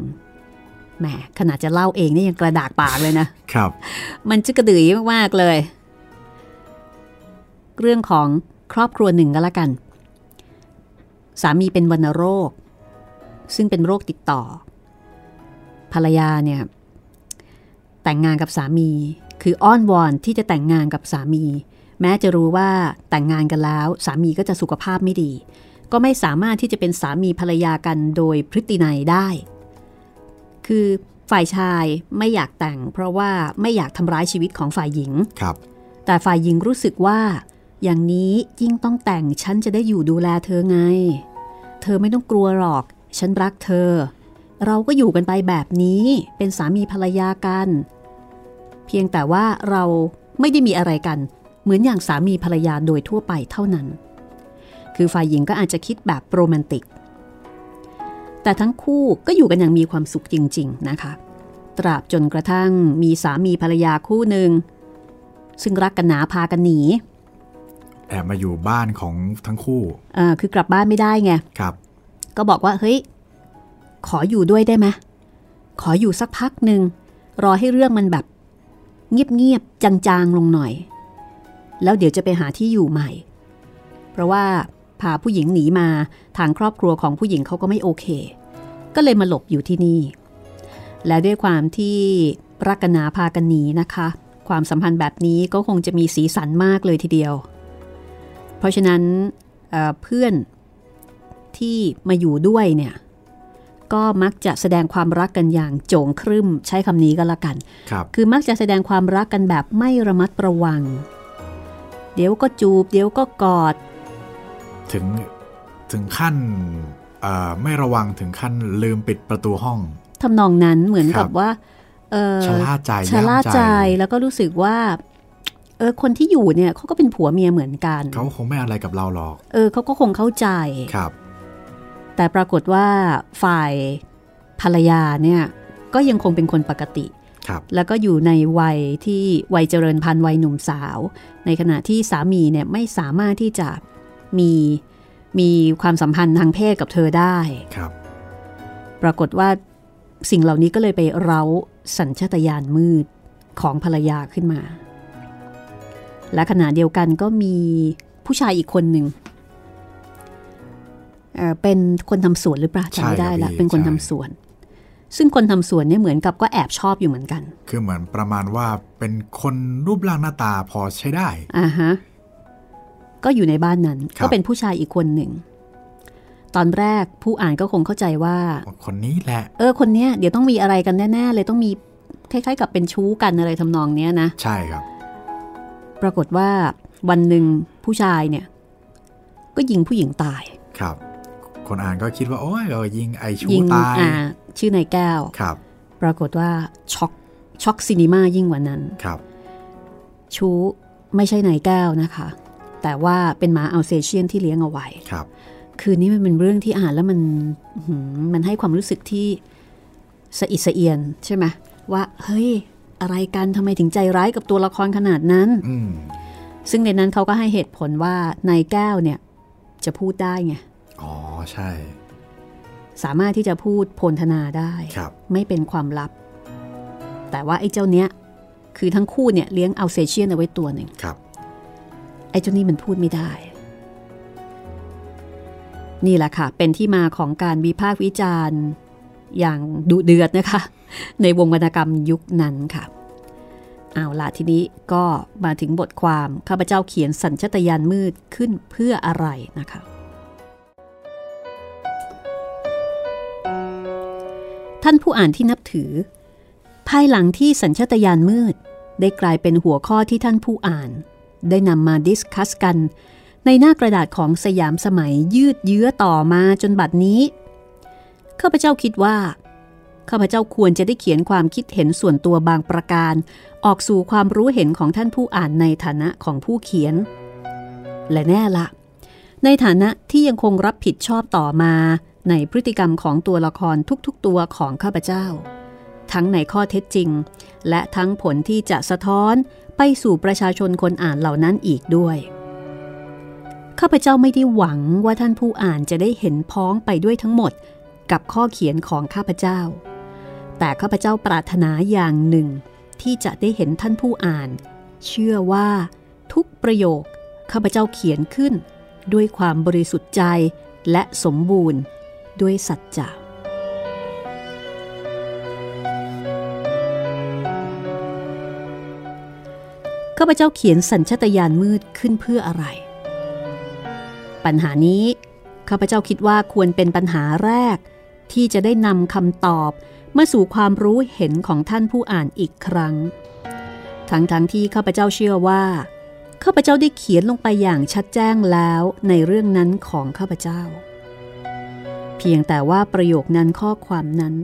แหมขนาดจะเล่าเองนี่ยังกระดากปากเลยนะครับ มันจะกระดือยมากๆเลย เรื่องของครอบครัวหนึ่งก็แล้วกัน สามีเป็นวัณโรค ซึ่งเป็นโรคติดต่อ ภรรยาเนี่ย แต่งงานกับสามีคืออ้อนวอนที่จะแต่งงานกับสามี แม้จะรู้ว่าแต่งงานกันแล้วสามีก็จะสุขภาพไม่ดี ก็ไม่สามารถที่จะเป็นสามีภรรยากันโดยพฤตินัยได้ คือฝ่ายชายไม่อยากแต่ง เพราะว่าไม่อยากทำร้ายชีวิตของฝ่ายหญิงครับ แต่ฝ่ายหญิงรู้สึกว่า อย่างนี้ยิ่งต้องแต่งฉันจะได้อยู่ดูแลเธอไง เธอไม่ต้องกลัวหรอก ฉันรักเธอ เราก็อยู่กันไปแบบนี้เป็นสามีภรรยากัน เพียงแต่ว่าเราไม่ได้มีอะไรกัน เหมือนอย่างสามีภรรยาโดยทั่วไปเท่านั้น คือฝ่ายหญิงก็อาจจะคิดแบบโรแมนติก แต่ทั้งคู่ก็อยู่กันอย่างมีความสุขจริง ๆ นะคะ ตราบจนกระทั่งมีสามีภรรยาคู่หนึ่ง ซึ่งรักกันหนาพากันหนี แอบมาอยู่บ้านของทั้งคู่เอ่อคือกลับบ้านไม่ได้ไง ครับ ก็บอกว่าเฮ้ย ขออยู่ด้วยได้ไหมขออยู่สักพักหนึ่งรอให้เรื่องมันแบบ เงียบๆจางๆลงหน่อย แล้วเดี๋ยวจะไปหาที่อยู่ใหม่ เพราะว่าพาผู้หญิงหนีมาทางครอบครัวของผู้หญิงเขาก็ไม่โอเค ก็เลยมาหลบอยู่ที่นี่ และด้วยความที่รักกันหนาพากันหนีนะคะ ความสัมพันธ์แบบนี้ก็คงจะมีสีสันมากเลยทีเดียว เพราะฉะนั้นเอ่อเพื่อนที่มาอยู่ด้วยเนี่ยก็มักจะแสดงความรักกันอย่างโจงครึ่มใช้คำนี้ก็แล้วกันครับคือมักจะแสดงความรักกันแบบไม่ระมัดระวัง เดี๋ยวก็จูบ เดี๋ยวก็กอด ถึงถึงขั้นเอ่อไม่ระวังถึงขั้นลืมปิดประตูห้องทำนองนั้นเหมือนครักับบว่าเออชะล่าใจชะล่าย่มใจแล้วก็รู้สึกว่าเออคนที่อยู่เนี่ยเขาก็เป็นผัวเมียเหมือนกันเขาคงไม่อะไรกับเราหรอกเออเขาก็คงเข้าใจครับ แต่ปรากฏว่าฝ่ายภรรยาเนี่ยก็ยังคงเป็นคนปกติครับ แล้วก็อยู่ในวัยที่วัยเจริญพันธุ์วัยหนุ่มสาว ในขณะที่สามีเนี่ยไม่สามารถที่จะมีมีความสัมพันธ์ทางเพศกับเธอได้ครับ ปรากฏว่าสิ่งเหล่านี้ก็เลยไปเร้าสัญชาตญาณมืดของภรรยาขึ้นมา และขณะเดียวกันก็มีผู้ชายอีกคนหนึ่งเอ่อเป็นคนทำสวนหรือเปล่าจำไม่ได้ละใช่ครับพี่เป็นคนทำใช่สวน ซึ่งคนทำสวนเนี่ยเหมือนกับก็แอบชอบอยู่เหมือนกัน คือเหมือนประมาณว่าเป็นคนรูปร่างหน้าตาพอใช้ได้อ่าฮะก็อยู่ในบ้านนั้นครับก็เป็นผู้ชายอีกคนหนึ่ง ตอนแรกผู้อ่านก็คงเข้าใจว่า คนนี้แหละ เออคนเนี้ยเดี๋ยวต้องมีอะไรกันแน่ๆเลยต้องมีคล้ายๆกับเป็นชู้กันอะไรทำนองเนี้ยนะ ใช่ครับ ปรากฏว่าวันหนึ่งผู้ชายเนี่ย ก็ยิงผู้หญิงตายครับ คนอ่านก็คิดว่า โอ้ยเออยิงไอชูยิตายอ่าชื่อนายแก้วครับ ปรากฏว่าช็อกช็อกซีนีมายิ่งกว่านั้นครับ ชู้ไม่ใช่นายแก้วนะคะ แต่ว่าเป็นหมาอัลเซเชียนที่เลี้ยงเอาไว้ครับ คืนนี้มันเป็นเรื่องที่อ่านแล้วมันอื้อหือมันให้ความรู้สึกที่สะอิดสะเอียนใช่ไหมว่า เฮ้ย อะไรกันทำไมถึงใจร้ายกับตัวละครขนาดนั้นอืมซึ่งในนั้นเขาก็ให้เหตุผลว่านายแก้วเนี่ย จะพูดได้ไง อ๋อใช่ สามารถที่จะพูดโพลธนาได้ครับไม่เป็นความลับ แต่ว่าไอ้เจ้าเนี้ย คือทั้งคู่เนี่ยเลี้ยงอัลเซเชียนเอาไว้ตัวหนึ่งครับไอ้เจ้านี่มันพูดไม่ได้ นี่แหละค่ะ เป็นที่มาของการวิพากษ์วิจารณ์ อย่างดุเดือดนะคะ ในวงวรรณกรรมยุคนั้นค่ะเอาล่ะทีนี้ก็มาถึงบทความข้าพเจ้าเขียนสัญชตาตญาณมืดขึ้นเพื่ออะไรนะคะ ท่านผู้อ่านที่นับถือ ภายหลังที่สัญชตาตญาณมืด ได้กลายเป็นหัวข้อที่ท่านผู้อ่าน ได้นำมาดิสคัสกัน ในหน้ากระดาษของสยามสมัยยืดเยื้อต่อมาจนบัดนี้ข้าพเจ้าคิดว่าข้าพเจ้าควรจะได้เขียนความคิดเห็นส่วนตัวบางประการ ออกสู่ความรู้เห็นของท่านผู้อ่านในฐานะของผู้เขียน และแน่ละ ในฐานะที่ยังคงรับผิดชอบต่อมา ในพฤติกรรมของตัวละครทุกๆตัวของข้าพเจ้า ทั้งในข้อเท็จจริง และทั้งผลที่จะสะท้อนไปสู่ประชาชนคนอ่านเหล่านั้นอีกด้วย ข้าพเจ้าไม่ได้หวังว่าท่านผู้อ่านจะได้เห็นพ้องไปด้วยทั้งหมดกับข้อเขียนของข้าพเจ้า แต่ข้าพเจ้าปรารถนาอย่างหนึ่ง ที่จะได้เห็นท่านผู้อ่าน เชื่อว่า ทุกประโยคข้าพเจ้าเขียนขึ้น ด้วยความบริสุทธิ์ใจและสมบูรณ์ ด้วยสัจจะข้าพเจ้าเขียนสัญชตาตญาณมืดขึ้นเพื่ออะไร ปัญหานี้ข้าพเจ้าคิดว่าควรเป็นปัญหาแรก ที่จะได้นำคำตอบมาสู่ความรู้เห็นของท่านผู้อ่านอีกครั้ง ทั้งๆทที่ข้าพเจ้าเชื่อว่าข้าพเจ้าได้เขียนลงไปอย่างชัดแจ้งแล้วในเรื่องนั้นของข้าพเจ้า พียงแต่ว่าประโยคนั้นข้อความนั้น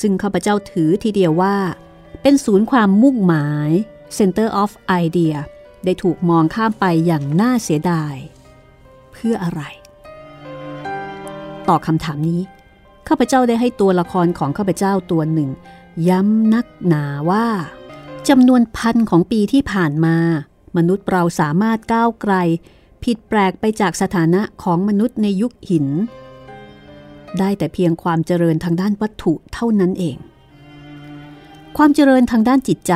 ซึ่งข้าพเจ้าถือทีเดียวว่า เป็นศูนย์ความมุ่งหมาย Center of Idea ได้ถูกมองข้ามไปอย่างน่าเสียดาย เพื่ออะไร ต่อคำถามนี้ ข้าพเจ้าได้ให้ตัวละครของข้าพเจ้าตัวหนึ่ง ย้ำนักหนาว่าจำนวนพันของปีที่ผ่านมา มนุษย์เราสามารถก้าวไกล ผิดแปลกไปจากสถานะของมนุษย์ในยุคหิน ได้แต่เพียงความเจริญทางด้านวัตถุเท่านั้นเอง ความเจริญทางด้านจิตใจ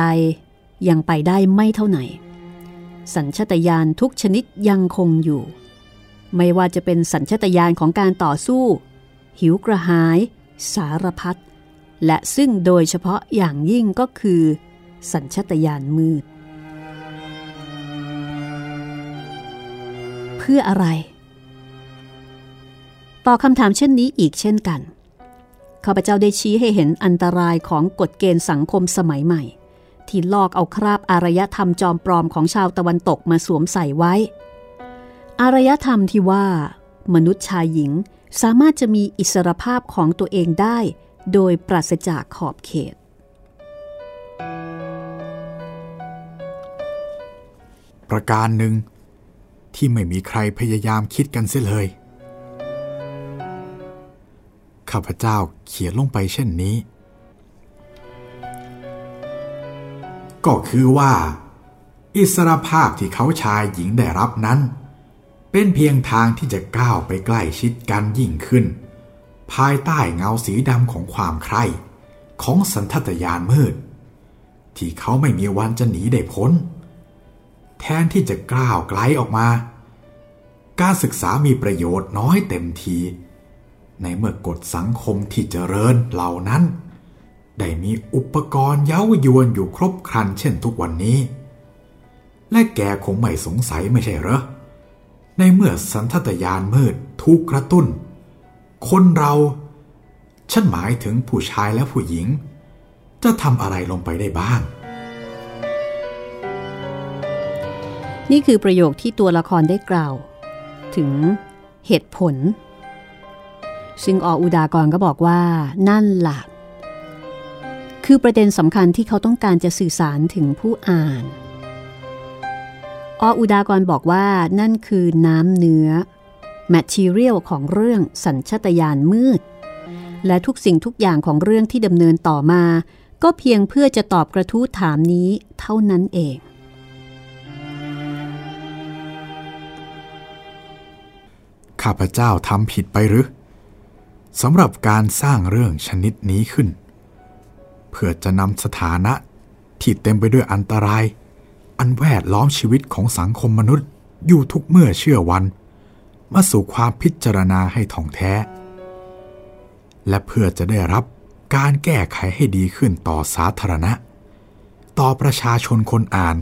ยังไปได้ไม่เท่าไหร่ สัญชตาตญาณทุกชนิดยังคงอยู่ ไม่ว่าจะเป็นสัญชตาตญาณของการต่อสู้ หิวกระหาย สารพัดและซึ่งโดยเฉพาะอย่างยิ่งก็คือ สัญชตาตญาณมืด เพื่ออะไร ต่อคำถามเช่นนี้อีกเช่นกันข้าพเจ้าได้ชี้ให้เห็นอันตรายของกฎเกณฑ์สังคมสมัยใหม่ ที่ลอกเอาคราบอารยธรรมจอมปลอมของชาวตะวันตกมาสวมใส่ไว้ อารยธรรมที่ว่า มนุษย์ชายหญิงสามารถจะมีอิสรภาพของตัวเองได้ โดยปราศจากขอบเขต ประการหนึ่งที่ไม่มีใครพยายามคิดกันเสียเลย ข้าพเจ้าเขียนลงไปเช่นนี้ ก็คือว่า อิสรภาพที่เขาชายหญิงได้รับนั้น เป็นเพียงทางที่จะก้าวไปใกล้ชิดกันยิ่งขึ้น ภายใต้เงาสีดำของความใคร่ของสันทัตยานมืด ที่เขาไม่มีวันจะหนีได้พ้น แทนที่จะกล้าวไกลออกมา การศึกษามีประโยชน์น้อยเต็มที ในเมื่อกฎสังคมที่เจริญเหล่านั้น ได้มีอุปกรณ์เย้ายวนอยู่ครบครันเช่นทุกวันนี้ และแกคงไม่สงสัยไม่ใช่เหรอ ในเมื่อสันทตยานมืดถูกกระตุ้น คนเรา ฉันหมายถึงผู้ชายและผู้หญิง จะทำอะไรลงไปได้บ้าง นี่คือประโยคที่ตัวละครได้กล่าว ถึงเหตุผล ซึ่งออุดากรก็บอกว่านั่นหลักคือประเด็นสำคัญที่เขาต้องการจะสื่อสารถึงผู้อ่าน ออุดากรบอกว่านั่นคือน้ำเนื้อ material ของเรื่องสัญชตาตญาณมืด และทุกสิ่งทุกอย่างของเรื่องที่ดำเนินต่อมา ก็เพียงเพื่อจะตอบกระทู้ถามนี้เท่านั้นเองข้าพเจ้าทำผิดไปหรือ สำหรับการสร้างเรื่องชนิดนี้ขึ้น เพื่อจะนำสถานะที่เต็มไปด้วยอันตราย อันแวดล้อมชีวิตของสังคมมนุษย์อยู่ทุกเมื่อเชื่อวัน มาสู่ความพิจารณาให้ท่องแท้ และเพื่อจะได้รับการแก้ไขให้ดีขึ้นต่อสาธารณะ ต่อประชาชนคนอ่าน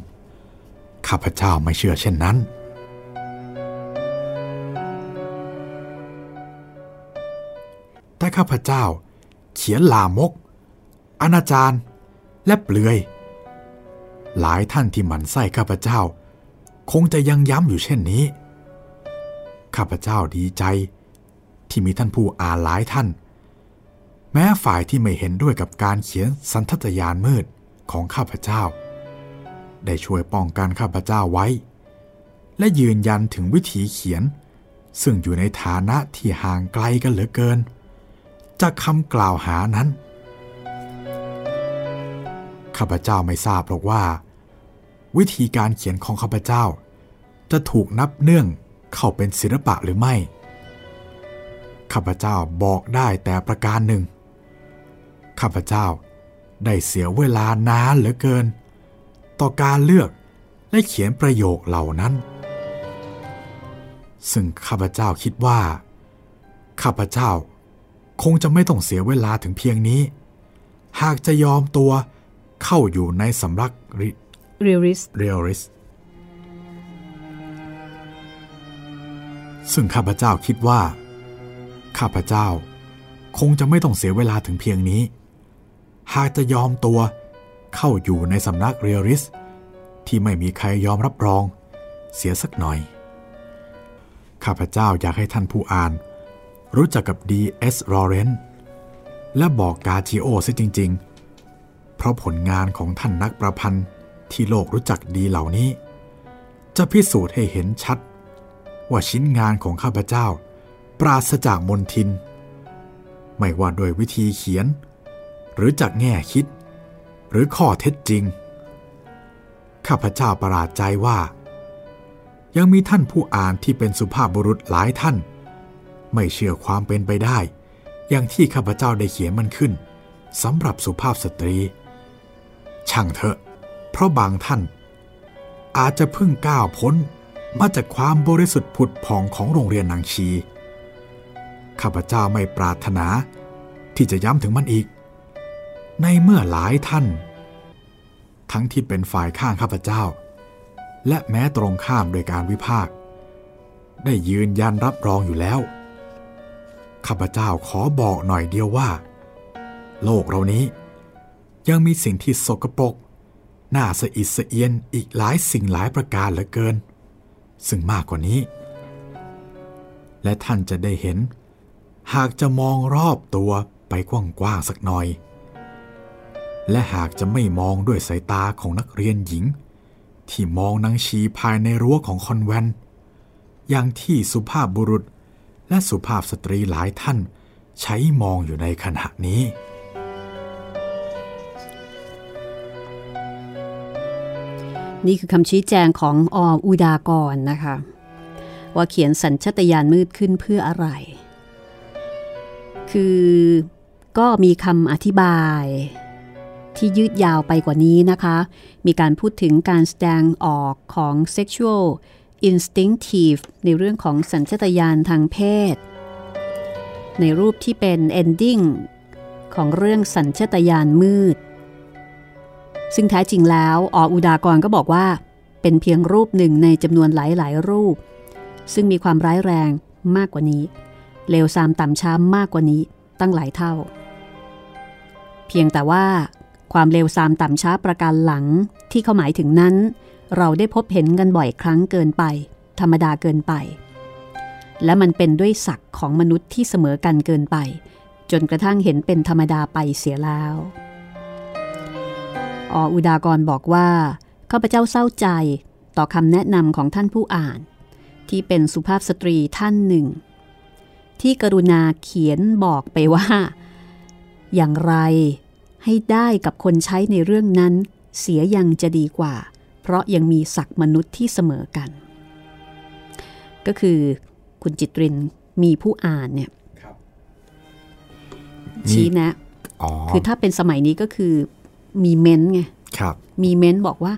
ข้าพเจ้าไม่เชื่อเช่นนั้น ข้าพเจ้า เขียนลามก อนาจารและเปลือย หลายท่านที่หมั่นไส้ข้าพเจ้า คงจะยังย้ำอยู่เช่นนี้ ข้าพเจ้าดีใจ ที่มีท่านผู้อ่านหลายท่าน แม้ฝ่ายที่ไม่เห็นด้วยกับการเขียนสันทัตยานมืดของข้าพเจ้า ได้ช่วยป้องกันข้าพเจ้าไว้ และยืนยันถึงวิธีเขียนซึ่งอยู่ในฐานะที่ห่างไกลกันเหลือเกิน จากคำกล่าวหานั้น ข้าพเจ้าไม่ทราบหรอกว่า วิธีการเขียนของข้าพเจ้า จะถูกนับเนื่องเข้าเป็นศิลปะหรือไม่ ข้าพเจ้าบอกได้แต่ประการหนึ่ง ข้าพเจ้าได้เสียเวลานานเหลือเกิน ต่อการเลือกและเขียนประโยคเหล่านั้น ซึ่งข้าพเจ้าคิดว่า ข้าพเจ้า คงจะไม่ต้องเสียเวลาถึงเพียงนี้ หากจะยอมตัวเข้าอยู่ในสำรักริเรียริสเรียลริสซึ่งข้าพเจ้าคิดว่า ข้าพเจ้าคงจะไม่ต้องเสียเวลาถึงเพียงนี้ หากจะยอมตัวเข้าอยู่ในสำนักเรียลริสที่ไม่มีใครยอมรับรอง เสียสักหน่อย ข้าพเจ้าอยากให้ท่านผู้อ่าน รู้จักกับ D.S. Lawrence และบอกกาจิโอซิจริง ๆ เพราะผลงานของท่านนักประพันธ์ที่โลกรู้จักดีเหล่านี้ จะพิสูจน์ให้เห็นชัด ว่าชิ้นงานของข้าพเจ้า ปราศจากมนทิน ไม่ว่าโดยวิธีเขียน หรือจากแง่คิด หรือข้อเท็จจริง ข้าพเจ้าประหลาดใจว่า ยังมีท่านผู้อ่านที่เป็นสุภาพบุรุษหลายท่าน ไม่เชื่อความเป็นไปได้ อย่างที่ข้าพเจ้าได้เขียนมันขึ้นสำหรับสุภาพสตรี ช่างเถอะ เพราะบางท่าน อาจจะเพิ่งก้าวพ้นมาจากความบริสุทธิ์ผุดผ่องของโรงเรียนนางชี ข้าพเจ้าไม่ปรารถนา ที่จะย้ำถึงมันอีก ในเมื่อหลายท่าน ทั้งที่เป็นฝ่ายข้างข้าพเจ้า และแม้ตรงข้ามโดยการวิพากษ์ได้ยืนยันรับรองอยู่แล้ว ข้าพเจ้าขอบอกหน่อยเดียวว่า โลกเรานี้ ยังมีสิ่งที่สกปรกน่าสะอิดสะเอียนอีกหลายสิ่งหลายประการเหลือเกิน ซึ่งมากกว่านี้ และท่านจะได้เห็น หากจะมองรอบตัวไปกว้างๆสักหน่อย และหากจะไม่มองด้วยสายตาของนักเรียนหญิง ที่มองนางชีภายในรั้วของคอนแวนอย่างที่สุภาพบุรุษ และสุภาพสตรีหลายท่าน ใช้มองอยู่ในขณะนี้ นี่คือคำชี้แจงของออุดากรนะคะ ว่าเขียนสัญชตาตญาณมืดขึ้นเพื่ออะไร คือก็มีคำอธิบายที่ยืดยาวไปกว่านี้นะคะ มีการพูดถึงการแสดงออกของ sexual instinctive ในเรื่องของสัญชตาตญาณทางเพศ ในรูปที่เป็น ending ของเรื่องสัญชตาตญาณมืด ซึ่งแท้จริงแล้วออุดากรก็บอกว่า เป็นเพียงรูปหนึ่งในจำนวนหลาย ๆ รูป ซึ่งมีความร้ายแรงมากกว่านี้ เลวซามต่ำช้ำมากกว่านี้ตั้งหลายเท่า เพียงแต่ว่าความเลวซามต่ำช้าประการหลังที่เขาหมายถึงนั้น เราได้พบเห็นกันบ่อยครั้งเกินไป ธรรมดาเกินไป และมันเป็นด้วยศักดิ์ของมนุษย์ที่เสมอกันเกินไป จนกระทั่งเห็นเป็นธรรมดาไปเสียแล้ว ออุดากรบอกว่าข้าพเจ้าเศร้าใจต่อคำแนะนำของท่านผู้อ่าน ที่เป็นสุภาพสตรีท่านหนึ่ง ที่กรุณาเขียนบอกไปว่า อย่างไรให้ได้กับคนใช้ในเรื่องนั้น เสียยังจะดีกว่า เพราะยังมีศักดิ์มนุษย์ที่เสมอกัน ก็คือคุณจิตรินมีผู้อ่านเนี่ยชี้แนะอ๋อคือถ้าเป็นสมัยนี้ก็คือมีเม้นต์ไงครับมีเม้นต์บอกว่า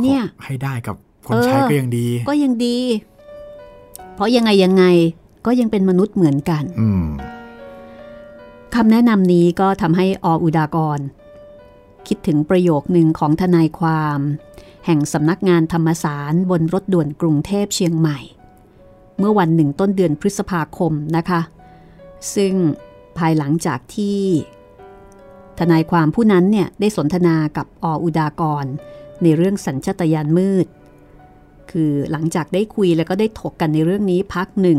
เนี่ยขอให้ได้กับคนเออใช้ก็ยังดี ก็ยังดี เพราะยังไงยังไงก็ยังเป็นมนุษย์เหมือนกันอืมคำแนะนำนี้ก็ทำให้ออุดากร คิดถึงประโยคหนึ่งของทนายความ แห่งสำนักงานธรรมสารบนรถด่วนกรุงเทพเชียงใหม่ เมื่อวันหนึ่งต้นเดือนพฤษภาคมนะคะ ซึ่งภายหลังจากที่ ทนายความผู้นั้นเนี่ยได้สนทนากับออุดากร ในเรื่องสัญชตาตญาณมืด คือหลังจากได้คุยแล้วก็ได้ถกกันในเรื่องนี้พักหนึ่ง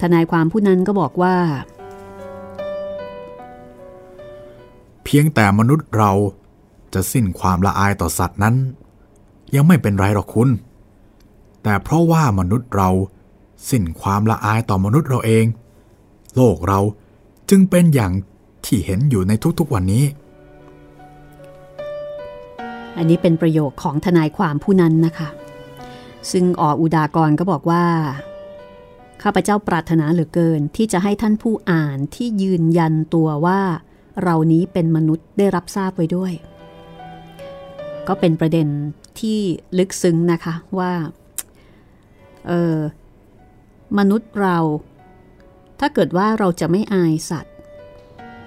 ทนายความผู้นั้นก็บอกว่า เพียงแต่มนุษย์เราจะสิ้นความละอายต่อสัตว์นั้น ยังไม่เป็นไรหรอกคุณ แต่เพราะว่ามนุษย์เราสิ้นความละอายต่อมนุษย์เราเอง โลกเราจึงเป็นอย่างที่เห็นอยู่ในทุกๆวันนี้ อันนี้เป็นประโยคของทนายความผู้นั้นนะคะ ซึ่งออุดากรก็บอกว่า ข้าพเจ้าปรารถนาเหลือเกินที่จะให้ท่านผู้อ่านที่ยืนยันตัวว่า เรานี้เป็นมนุษย์ได้รับทราบไว้ด้วย ก็เป็นประเด็น ที่ลึกซึ้งนะคะว่าเออมนุษย์เรา ถ้าเกิดว่าเราจะไม่อายสัตว์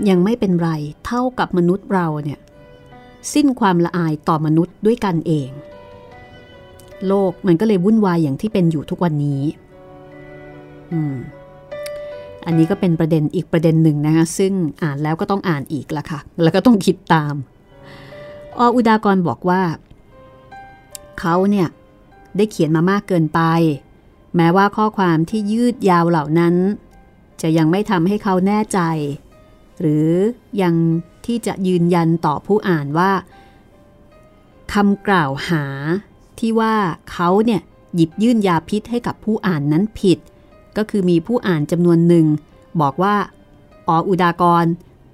ยังไม่เป็นไรเท่ากับมนุษย์เราเนี่ยสิ้นความละอายต่อมนุษย์ด้วยกันเอง โลกมันก็เลยวุ่นวายอย่างที่เป็นอยู่ทุกวันนี้อืมอันนี้ก็เป็นประเด็นอีกประเด็นหนึ่งนะคะซึ่งอ่านแล้วก็ต้องอ่านอีกละค่ะ แล้วก็ต้องคิดตาม ออุดากรบอกว่า เขาเนี่ยได้เขียนมามากเกินไป แม้ว่าข้อความที่ยืดยาวเหล่านั้น จะยังไม่ทำให้เขาแน่ใจ หรือยังที่จะยืนยันต่อผู้อ่านว่าคำกล่าวหาที่ว่าเขาเนี่ยหยิบยื่นยาพิษให้กับผู้อ่านนั้นผิด ก็คือมีผู้อ่านจำนวนหนึ่ง บอกว่าออุดากร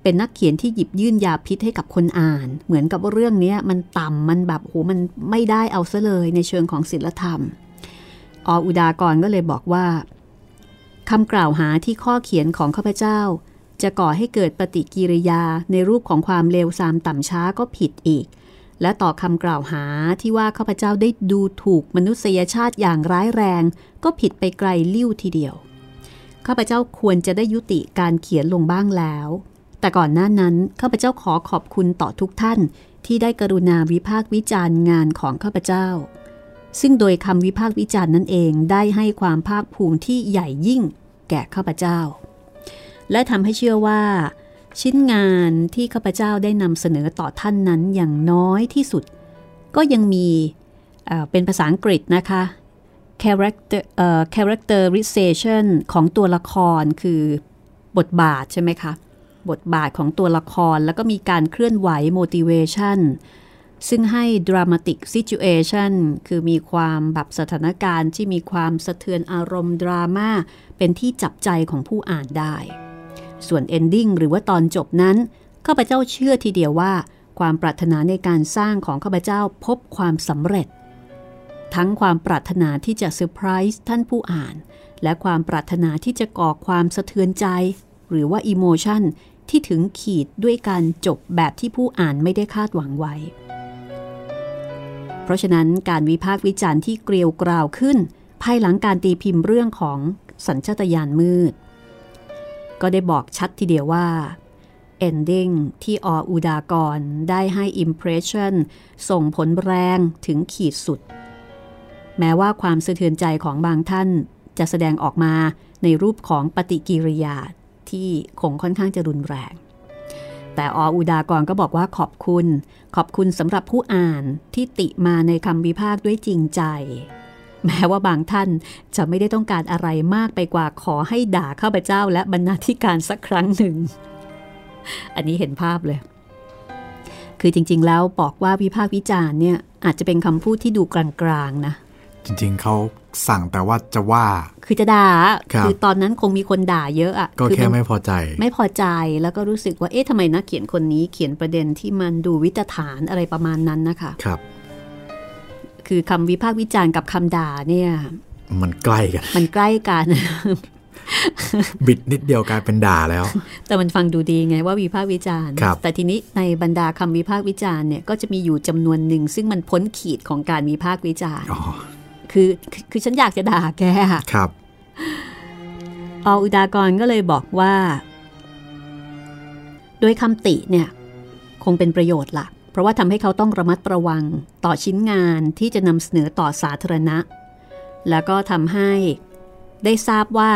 เป็นนักเขียนที่หยิบยื่นยาพิษให้กับคนอ่าน เหมือนกับว่าเรื่องนี้มันต่ำมันแบบโหมันไม่ได้เอาซะเลยในเชิงของศิลธรรม ออุดากรก็เลยบอกว่าคำกล่าวหาที่ข้อเขียนของข้าพเจ้า จะก่อให้เกิดปฏิกิริยาในรูปของความเลวทรามต่ำช้าก็ผิดอีก และต่อคำกล่าวหาที่ว่าข้าพเจ้าได้ดูถูกมนุษยชาติอย่างร้ายแรง ก็ผิดไปไกลลิ้วทีเดียวข้าพเจ้าควรจะได้ยุติการเขียนลงบ้างแล้ว แต่ก่อนหน้านั้นข้าพเจ้าขอขอบคุณต่อทุกท่านที่ได้กรุณาวิพากษ์วิจารณ์งานของข้าพเจ้า ซึ่งโดยคำวิพากษ์วิจารณ์นั่นเองได้ให้ความภาคภูมิที่ใหญ่ยิ่งแก่ข้าพเจ้า และทำให้เชื่อว่า ชิ้นงานที่ข้าพเจ้าได้นำเสนอต่อท่านนั้นอย่างน้อยที่สุด ก็ยังมีเป็นภาษาอังกฤษนะคะ character uh, characterization ของตัวละครคือบทบาทใช่ไหมคะ บทบาทของตัวละคร แล้วก็มีการเคลื่อนไหว motivation ซึ่งให้ dramatic situation คือมีความแบบสถานการณ์ที่มีความสะเทือนอารมณ์ดราม่าเป็นที่จับใจของผู้อ่านได้ ส่วน ending หรือว่าตอนจบนั้นข้าพเจ้าเชื่อทีเดียวว่า ความปรารถนาในการสร้างของข้าพเจ้าพบความสำเร็จ ทั้งความปรารถนาที่จะเซอร์ไพรส์ท่านผู้อ่าน และความปรารถนาที่จะก่อความสะเทือนใจ หรือว่าอิโมชัน ที่ถึงขีดด้วยการจบแบบที่ผู้อ่านไม่ได้คาดหวังไว้ เพราะฉะนั้นการวิพากษ์วิจารณ์ที่เกลียวกราวขึ้น ภายหลังการตีพิมพ์เรื่องของสัญชตาตญาณมืด ก็ได้บอกชัดทีเดียวว่า ending ที่ออุดากรได้ให้ impression ส่งผลแรงถึงขีดสุด แม้ว่าความสะเทือนใจของบางท่านจะแสดงออกมาในรูปของปฏิกิริยา ที่คงค่อนข้างจะรุนแรง แต่ออุดากรก็บอกว่าขอบคุณ ขอบคุณสำหรับผู้อ่านที่ติมาในคำวิพากษ์ด้วยจริงใจ แม้ว่าบางท่านจะไม่ได้ต้องการอะไรมากไปกว่าขอให้ด่าข้าพเจ้าและบรรณาธิการสักครั้งหนึ่ง อันนี้เห็นภาพเลย คือจริงๆแล้วบอกว่าวิพากษ์วิจารณ์เนี่ยอาจจะเป็นคำพูดที่ดูกลางๆนะ จริงๆเขาสั่งแต่ว่าจะว่า คือจะด่าคคือตอนนั้นคงมีคนด่าเยอะอะก็แค่ไม่พอใจ ไม่พอใจแล้วก็รู้สึกว่าเอ๊ะทำไมนักเขียนคนนี้เขียนประเด็นที่มันดูวิตฐานอะไรประมาณนั้นนะคะครับ คือคำวิพากษ์วิจารณ์กับคำด่าเนี่ย มันใกล้กัน มันใกล้กันบิดนิดเดียวกลายเป็นด่าแล้ว แต่มันฟังดูดีไงว่าวิพากษ์วิจารณ์ แต่ทีนี้ในบรรดาคำวิพากษ์วิจารณ์เนี่ยก็จะมีอยู่จำนวนหนึ่งซึ่งมันพ้นขีดของการวิพากษ์วิจารณ์ คือคือฉันอยากจะด่าแกครับออุดากรก็เลยบอกว่า โดยคำติเนี่ยคงเป็นประโยชน์หลักเพราะว่าทำให้เขาต้องระมัดระวังต่อชิ้นงานที่จะนำเสนอต่อสาธารณะ แล้วก็ทำให้ได้ทราบว่า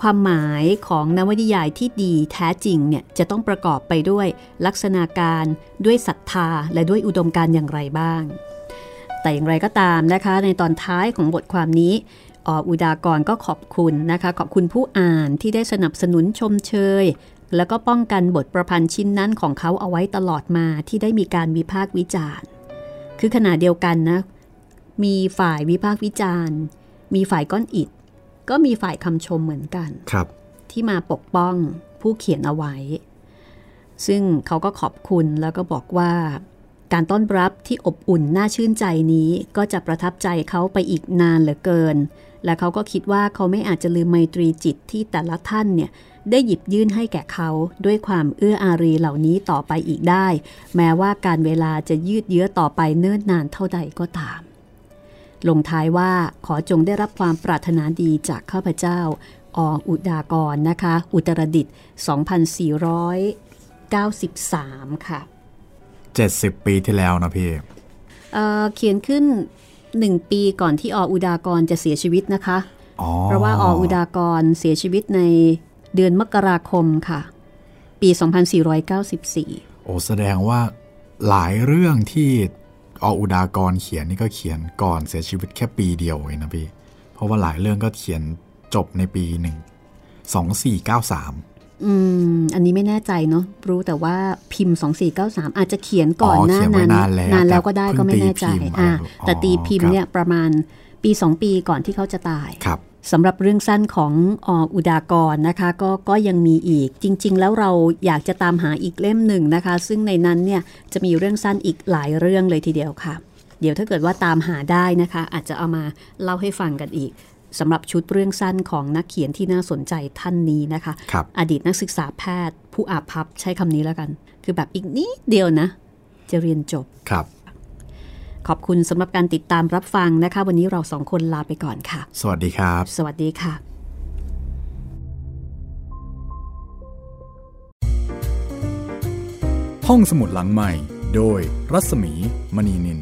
ความหมายของนวนิยายที่ดีแท้จริงเนี่ยจะต้องประกอบไปด้วยลักษณะการด้วยศรัทธาและด้วยอุดมการอย่างไรบ้าง แต่อย่างไรก็ตามนะคะ ในตอนท้ายของบทความนี้ออุดากรก็ขอบคุณนะคะ ขอบคุณผู้อ่านที่ได้สนับสนุนชมเชย แล้วก็ป้องกันบทประพันธ์ชิ้นนั้นของเขาเอาไว้ตลอดมาที่ได้มีการวิพากษ์วิจารณ์ คือขณะเดียวกันนะ มีฝ่ายวิพากษ์วิจารณ์ มีฝ่ายก้อนอิดก็มีฝ่ายคำชมเหมือนกันครับ ที่มาปกป้องผู้เขียนเอาไว้ ซึ่งเขาก็ขอบคุณแล้วก็บอกว่า การต้อนรับที่อบอุ่นน่าชื่นใจนี้ก็จะประทับใจเขาไปอีกนานเหลือเกิน และเขาก็คิดว่าเขาไม่อาจจะลืมไมตรีจิตที่แต่ละท่านเนี่ยได้หยิบยื่นให้แก่เขาด้วยความเอื้ออารีเหล่านี้ต่อไปอีกได้ แม้ว่าการเวลาจะยืดเยื้อต่อไปเนิ่นนานเท่าใดก็ตาม ลงท้ายว่าขอจงได้รับความปรารถนาดีจากข้าพเจ้าออุดากรนะคะ อุตรดิต2493 ค่ะ 70 ปีที่แล้วนะพี่เเขียนขึ้น 1 ปีก่อนที่ออุดากรจะเสียชีวิตนะคะ เพราะว่าออุดากรเสียชีวิตในเดือนมกราคมค่ะ ปี 2494 โอ้แสดงว่าหลายเรื่องที่ออุดากรเขียนนี่ก็เขียนก่อนเสียชีวิตแค่ปีเดียวเองนะพี่ เพราะว่าหลายเรื่องก็เขียนจบในปีหนึ่งสองสี่เก้าสาม อืม อันนี้ไม่แน่ใจเนาะรู้แต่ว่าพิมพ์ 2493 อาจจะเขียนก่อนหน้านั้นนานแล้วนานแล้วก็ได้ก็ไม่แน่ใจอ่าแต่ตีพิมพ์เนี่ยประมาณปี 2 ปีก่อนที่เขาจะตายครับสำหรับเรื่องสั้นของออุดากรนะคะ ก็ก็ยังมีอีกจริง ๆ แล้วเราอยากจะตามหาอีกเล่มหนึ่งนะคะ ซึ่งในนั้นเนี่ยจะมีเรื่องสั้นอีกหลายเรื่องเลยทีเดียวค่ะ เดี๋ยวถ้าเกิดว่าตามหาได้นะคะ อาจจะเอามาเล่าให้ฟังกันอีก สำหรับชุดเรื่องสั้นของนักเขียนที่น่าสนใจท่านนี้นะคะคอดีตนักศึกษาแพทย์ ผู้อาภัพใช้คำนี้แล้วกัน คือแบบอีกนิดเดียวนะ จะเรียนจบครับ ขอบคุณสำหรับการติดตามรับฟังนะคะ วันนี้เราสองคนลาไปก่อนค่ะ สวัสดีครับ สวัสดีค่ะ ห้องสมุดหลังใหม่ โดยรัศมีมณีนิน